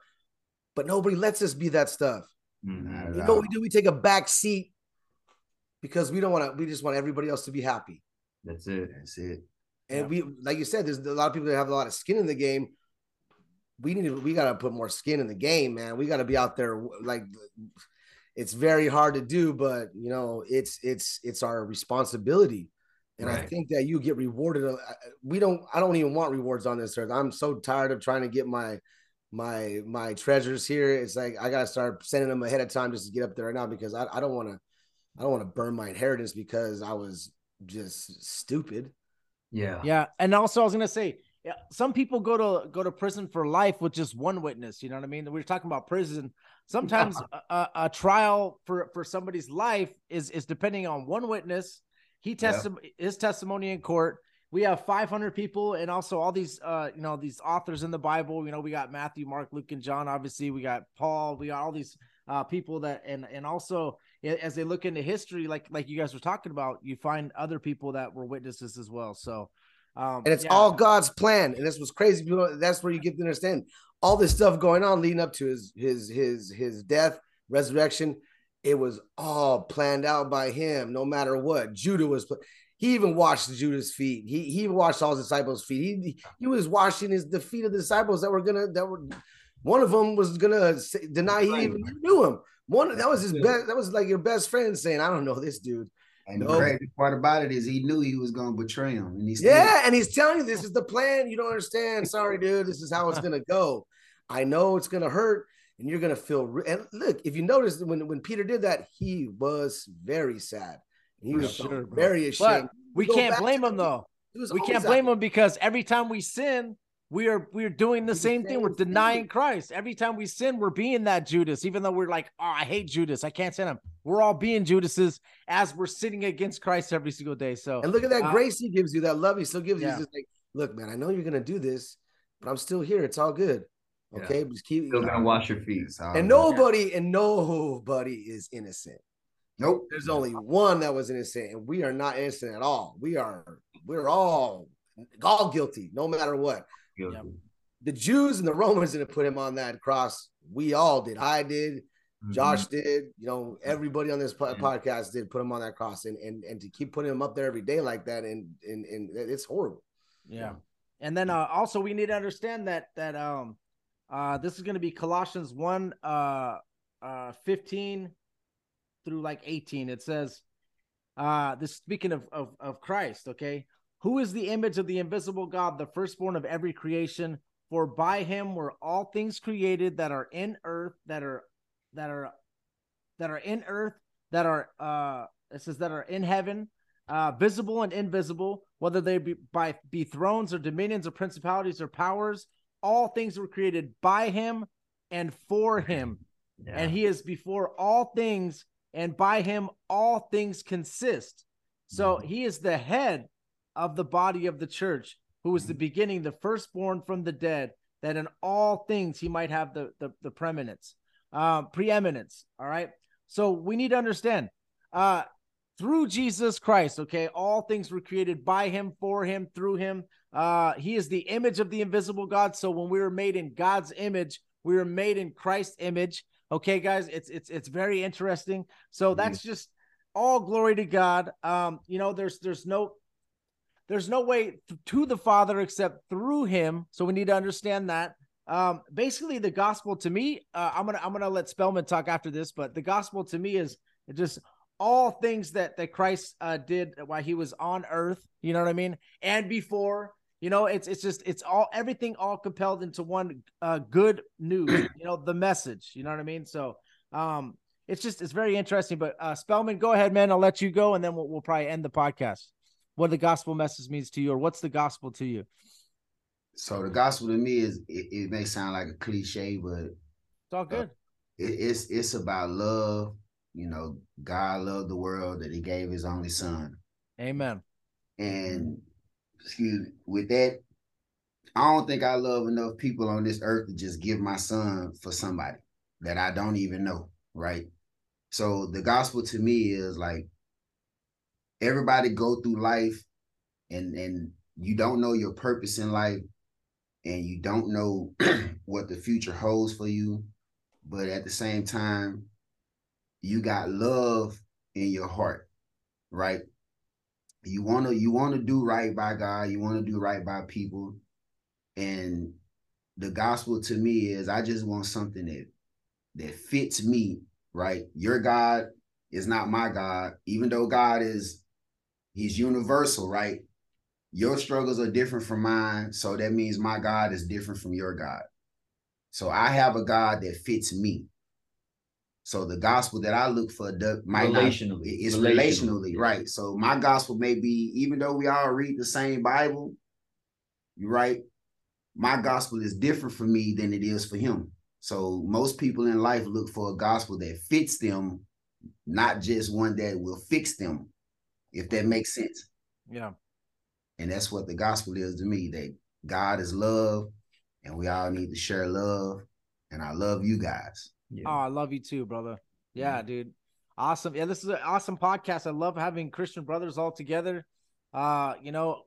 but nobody lets us be that stuff. Mhm. You know what we do? We take a back seat because we don't want to. We just want everybody else to be happy. That's it. That's it. And we, like you said, there's a lot of people that have a lot of skin in the game. We need to, we got to put more skin in the game, man. We got to be out there. Like, it's very hard to do, but you know, it's it's it's our responsibility. And I think that you get rewarded. uh, We don't. I don't even want rewards on this earth. I'm so tired of trying to get my my my treasures here. It's like I gotta start sending them ahead of time just to get up there right now because I, I don't want to I don't want to burn my inheritance because I was just stupid. Yeah. Yeah, and also I was gonna say, yeah, some people go to go to prison for life with just one witness. You know what I mean? We were talking about prison. Sometimes a, a, a trial for for somebody's life is is depending on one witness. He tested his testimony in court. We have 500 people, and also all these, uh, you know, these authors in the Bible. You know, we got Matthew, Mark, Luke, and John. Obviously, we got Paul. We got all these uh, people that, and and also a- as they look into history, like like you guys were talking about, you find other people that were witnesses as well. So, um, and it's yeah. all God's plan. And this was crazy. That's where you get to understand all this stuff going on leading up to his his his his death, resurrection. It was all planned out by him, no matter what. Judah was. He even washed Judah's feet. He he washed all his disciples' feet. He he was washing his the feet of the disciples that were gonna that were. One of them was gonna say, deny he even knew him. One that was his best. That was like your best friend saying, "I don't know this dude." And the No. crazy part about it is he knew he was gonna betray him. And he's Yeah, and he's telling you this is the plan. You don't understand. Sorry, dude. This is how it's gonna go. I know it's gonna hurt, and you're gonna feel. Re- and look, if you notice when when Peter did that, he was very sad. He was sure, very ashamed. But we can't blame him though. We can't blame way. him because every time we sin, we are we're doing the the same thing. We're same thing. denying Christ. Every time we sin, we're being that Judas, even though we're like, oh, I hate Judas. I can't stand him. We're all being Judases as we're sinning against Christ every single day. So And look at that Uh, grace he gives you, that love he still gives you. He's just like, look, man, I know you're gonna do this, but I'm still here. It's all good. Yeah. Okay, just keep. Still gonna wash your feet. That's And it is. nobody and nobody is innocent. Nope. There's only one that was innocent, and we are not innocent at all. We are we're all all guilty, no matter what. Guilty. The Jews and the Romans didn't put him on that cross. We all did. I did. Mhm. Josh did. You know, everybody on this po- Yeah. podcast did put him on that cross, and and and to keep putting him up there every day like that, and and and it's horrible. yeah. And then uh also we need to understand that that um uh this is gonna be Colossians 1 uh uh 15 through like 18. It says uh this speaking of of, of Christ, okay? Who is the image of the invisible God, the firstborn of every creation? For by him were all things created that are in earth, that are that are that are in earth, that are uh it says that are in heaven, uh visible and invisible, whether they be by be thrones or dominions or principalities or powers, all things were created by him and for him Yeah. and he is before all things, and by him all things consist. So he is the head of the body of the church, who is the beginning, the firstborn from the dead, that in all things he might have the the, the preeminence, um, preeminence. All right. So we need to understand, uh, through Jesus Christ, okay, all things were created by him, for him, through him. Uh, he is the image of the invisible God. So when we were made in God's image, we were made in Christ's image. Okay, guys, it's it's it's very interesting. So that's just all glory to God. Um, you know, there's there's no there's no way to the Father except through Him. So we need to understand that. Um, basically, the gospel to me, uh, I'm gonna I'm gonna let Spellman talk after this, but the gospel to me is just all things that that Christ uh, did while He was on Earth. You know what I mean? And before, you know, it's it's just it's all everything all compelled into one uh, good news. [clears throat] You know, the message. You know what I mean? So, um, it's just it's very interesting. But uh, Spellman, go ahead, man. I'll let you go, and then we'll, we'll probably end the podcast. What the gospel message means to you, or what's the gospel to you? So the gospel to me is it, it may sound like a cliche, but It's all good. Uh, it, it's it's about love. You know, God loved the world that He gave His only Son, Amen. and excuse me, with that, I don't think I love enough people on this earth to just give my son for somebody that I don't even know, right? So the gospel to me is like everybody go through life and and you don't know your purpose in life and you don't know [clears throat] what the future holds for you but at the same time you got love in your heart right? You want to you want to do right by god you want to do right by people and the gospel to me is i just want something that that fits me right? Your god is not my god even though god is he's universal right? Your struggles are different from mine so that means my god is different from your god. So i have a god that fits me. So the gospel that i look for might not Relationally. it's Relationally. relationally, right? So my gospel may be even though we all read the same bible you right my gospel is different for me than it is for him. So most people in life look for a gospel that fits them not just one that will fix them if that makes sense Yeah. and that's what the gospel is to me that God is love and we all need to share love and I love you guys Yeah. Oh, I love you too, brother. Yeah, dude. Awesome. Yeah, this is an awesome podcast. I love having Christian brothers all together. Uh, you know,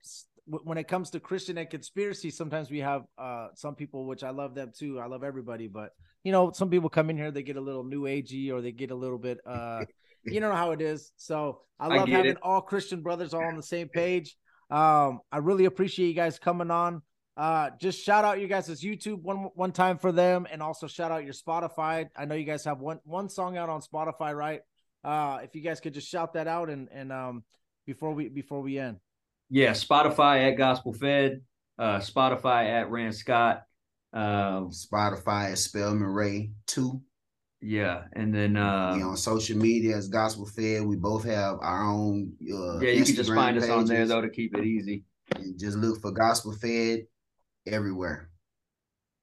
when it comes to Christian and conspiracy, sometimes we have uh some people, which I love them too. I love everybody, but you know, some people come in here, they get a little new agey or they get a little bit uh [laughs] you know how it is. So I I love get having it. all Christian brothers all on the same page. Um, I really appreciate you guys coming on. Uh, just shout out you guys' YouTube one one time for them, and also shout out your Spotify. I know you guys have one one song out on Spotify, right? Uh, if you guys could just shout that out and and um before we before we end. Yeah, Spotify at Gospel Fed, uh, Spotify at Rand Scott. Um, Spotify at Spellman Ray 2 yeah, and then uh, we on social media as Gospel Fed we both have our own uh, yeah, you can just Instagram find us on there though to keep it easy. And just look for Gospel Fed everywhere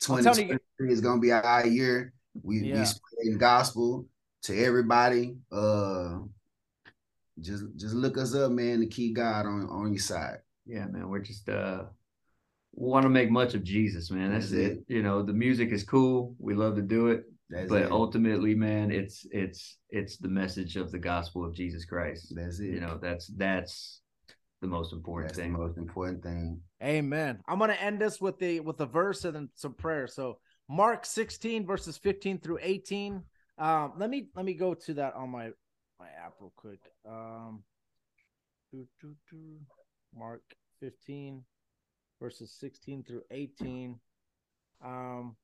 I'm telling you- 2023 is gonna be our year we Yeah. we spreading gospel to everybody uh just just look us up man to keep God on on your side Yeah, man, we're just uh want to make much of Jesus, man. That's, That's it. it. You know, the music is cool. We love to do it, that's but it. ultimately, man, it's it's it's the message of the gospel of Jesus Christ. that's it You know, that's that's the most important that's the thing. most important thing Amen. I'm gonna end this with the with a verse and then some prayer. So Mark 16 verses 15 through 18. Um, let me let me go to that on my my app real quick. Um, doo, doo, doo. Mark 15 verses 16 through 18. Um,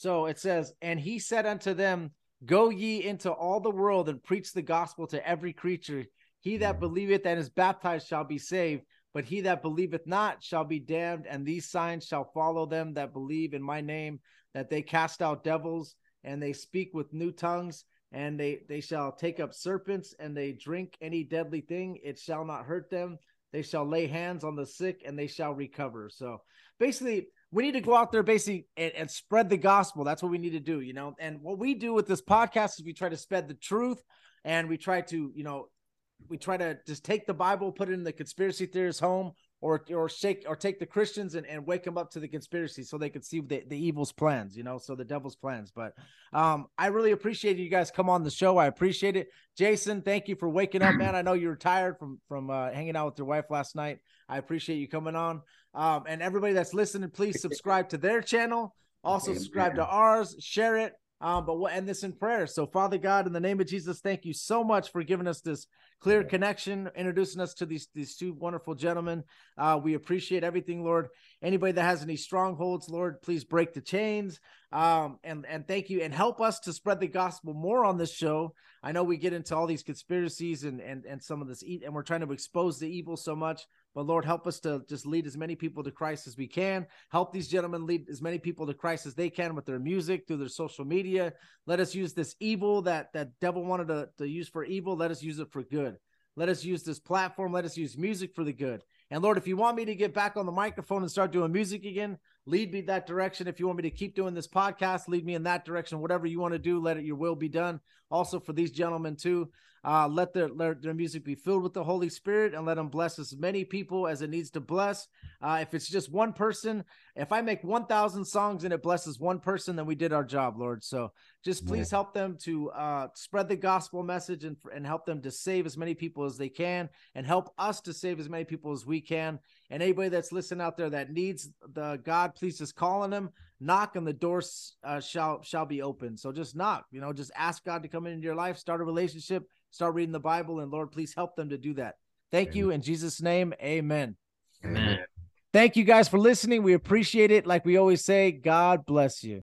so it says, and he said unto them, Go ye into all the world and preach the gospel to every creature. He that mm. believeth and is baptized shall be saved, but he that believeth not shall be damned. And these signs shall follow them that believe in my name, that they cast out devils, and they speak with new tongues, and they they shall take up serpents, and they drink any deadly thing, it shall not hurt them. They shall lay hands on the sick, and they shall recover. So basically, we need to go out there basically and, and spread the gospel. That's what we need to do, you know. And what we do with this podcast is we try to spread the truth, and we try to, you know, we try to just take the Bible, put it in the conspiracy theorists' home, or or shake or take the Christians and, and wake them up to the conspiracy so they can see the, the evil's plans, you know, so the devil's plans. But um, I really appreciate you guys come on the show. I appreciate it. Jason, thank you for waking up, man. I know you were tired from from uh, hanging out with your wife last night. I appreciate you coming on. Um, and everybody that's listening, please subscribe to their channel. Also subscribe to ours, share it. Um, but we'll end this in prayer. So, Father God, in the name of Jesus, thank you so much for giving us this Clear Connection introducing us to these these two wonderful gentlemen. Uh, we appreciate everything, Lord. Anybody that has any strongholds, Lord, please break the chains. Um, and and thank you and help us to spread the gospel more on this show. I know we get into all these conspiracies and and and some of this and we're trying to expose the evil so much. But Lord, help us to just lead as many people to Christ as we can. Help these gentlemen lead as many people to Christ as they can with their music, through their social media. Let us use this evil that that devil wanted to, to use for evil. Let us use it for good. Let us use this platform. Let us use music for the good. And Lord, if you want me to get back on the microphone and start doing music again, lead me that direction. If you want me to keep doing this podcast, lead me in that direction. Whatever you want to do, let it your will be done. Also for these gentlemen too, uh, let their let their music be filled with the Holy Spirit and let them bless as many people as it needs to bless. Uh, if it's just one person, if I make one thousand songs and it blesses one person, then we did our job, Lord. So just please help them to uh, spread the gospel message and and help them to save as many people as they can, and help us to save as many people as we can. And anybody that's listening out there that needs the God, please just call on them, knock, and the doors uh, shall shall be open. So just knock, you know, just ask God to come into your life, start a relationship, start reading the Bible, and Lord, please help them to do that. Thank you in Jesus' name, Amen. Amen. Thank you guys for listening. We appreciate it. Like we always say, God bless you.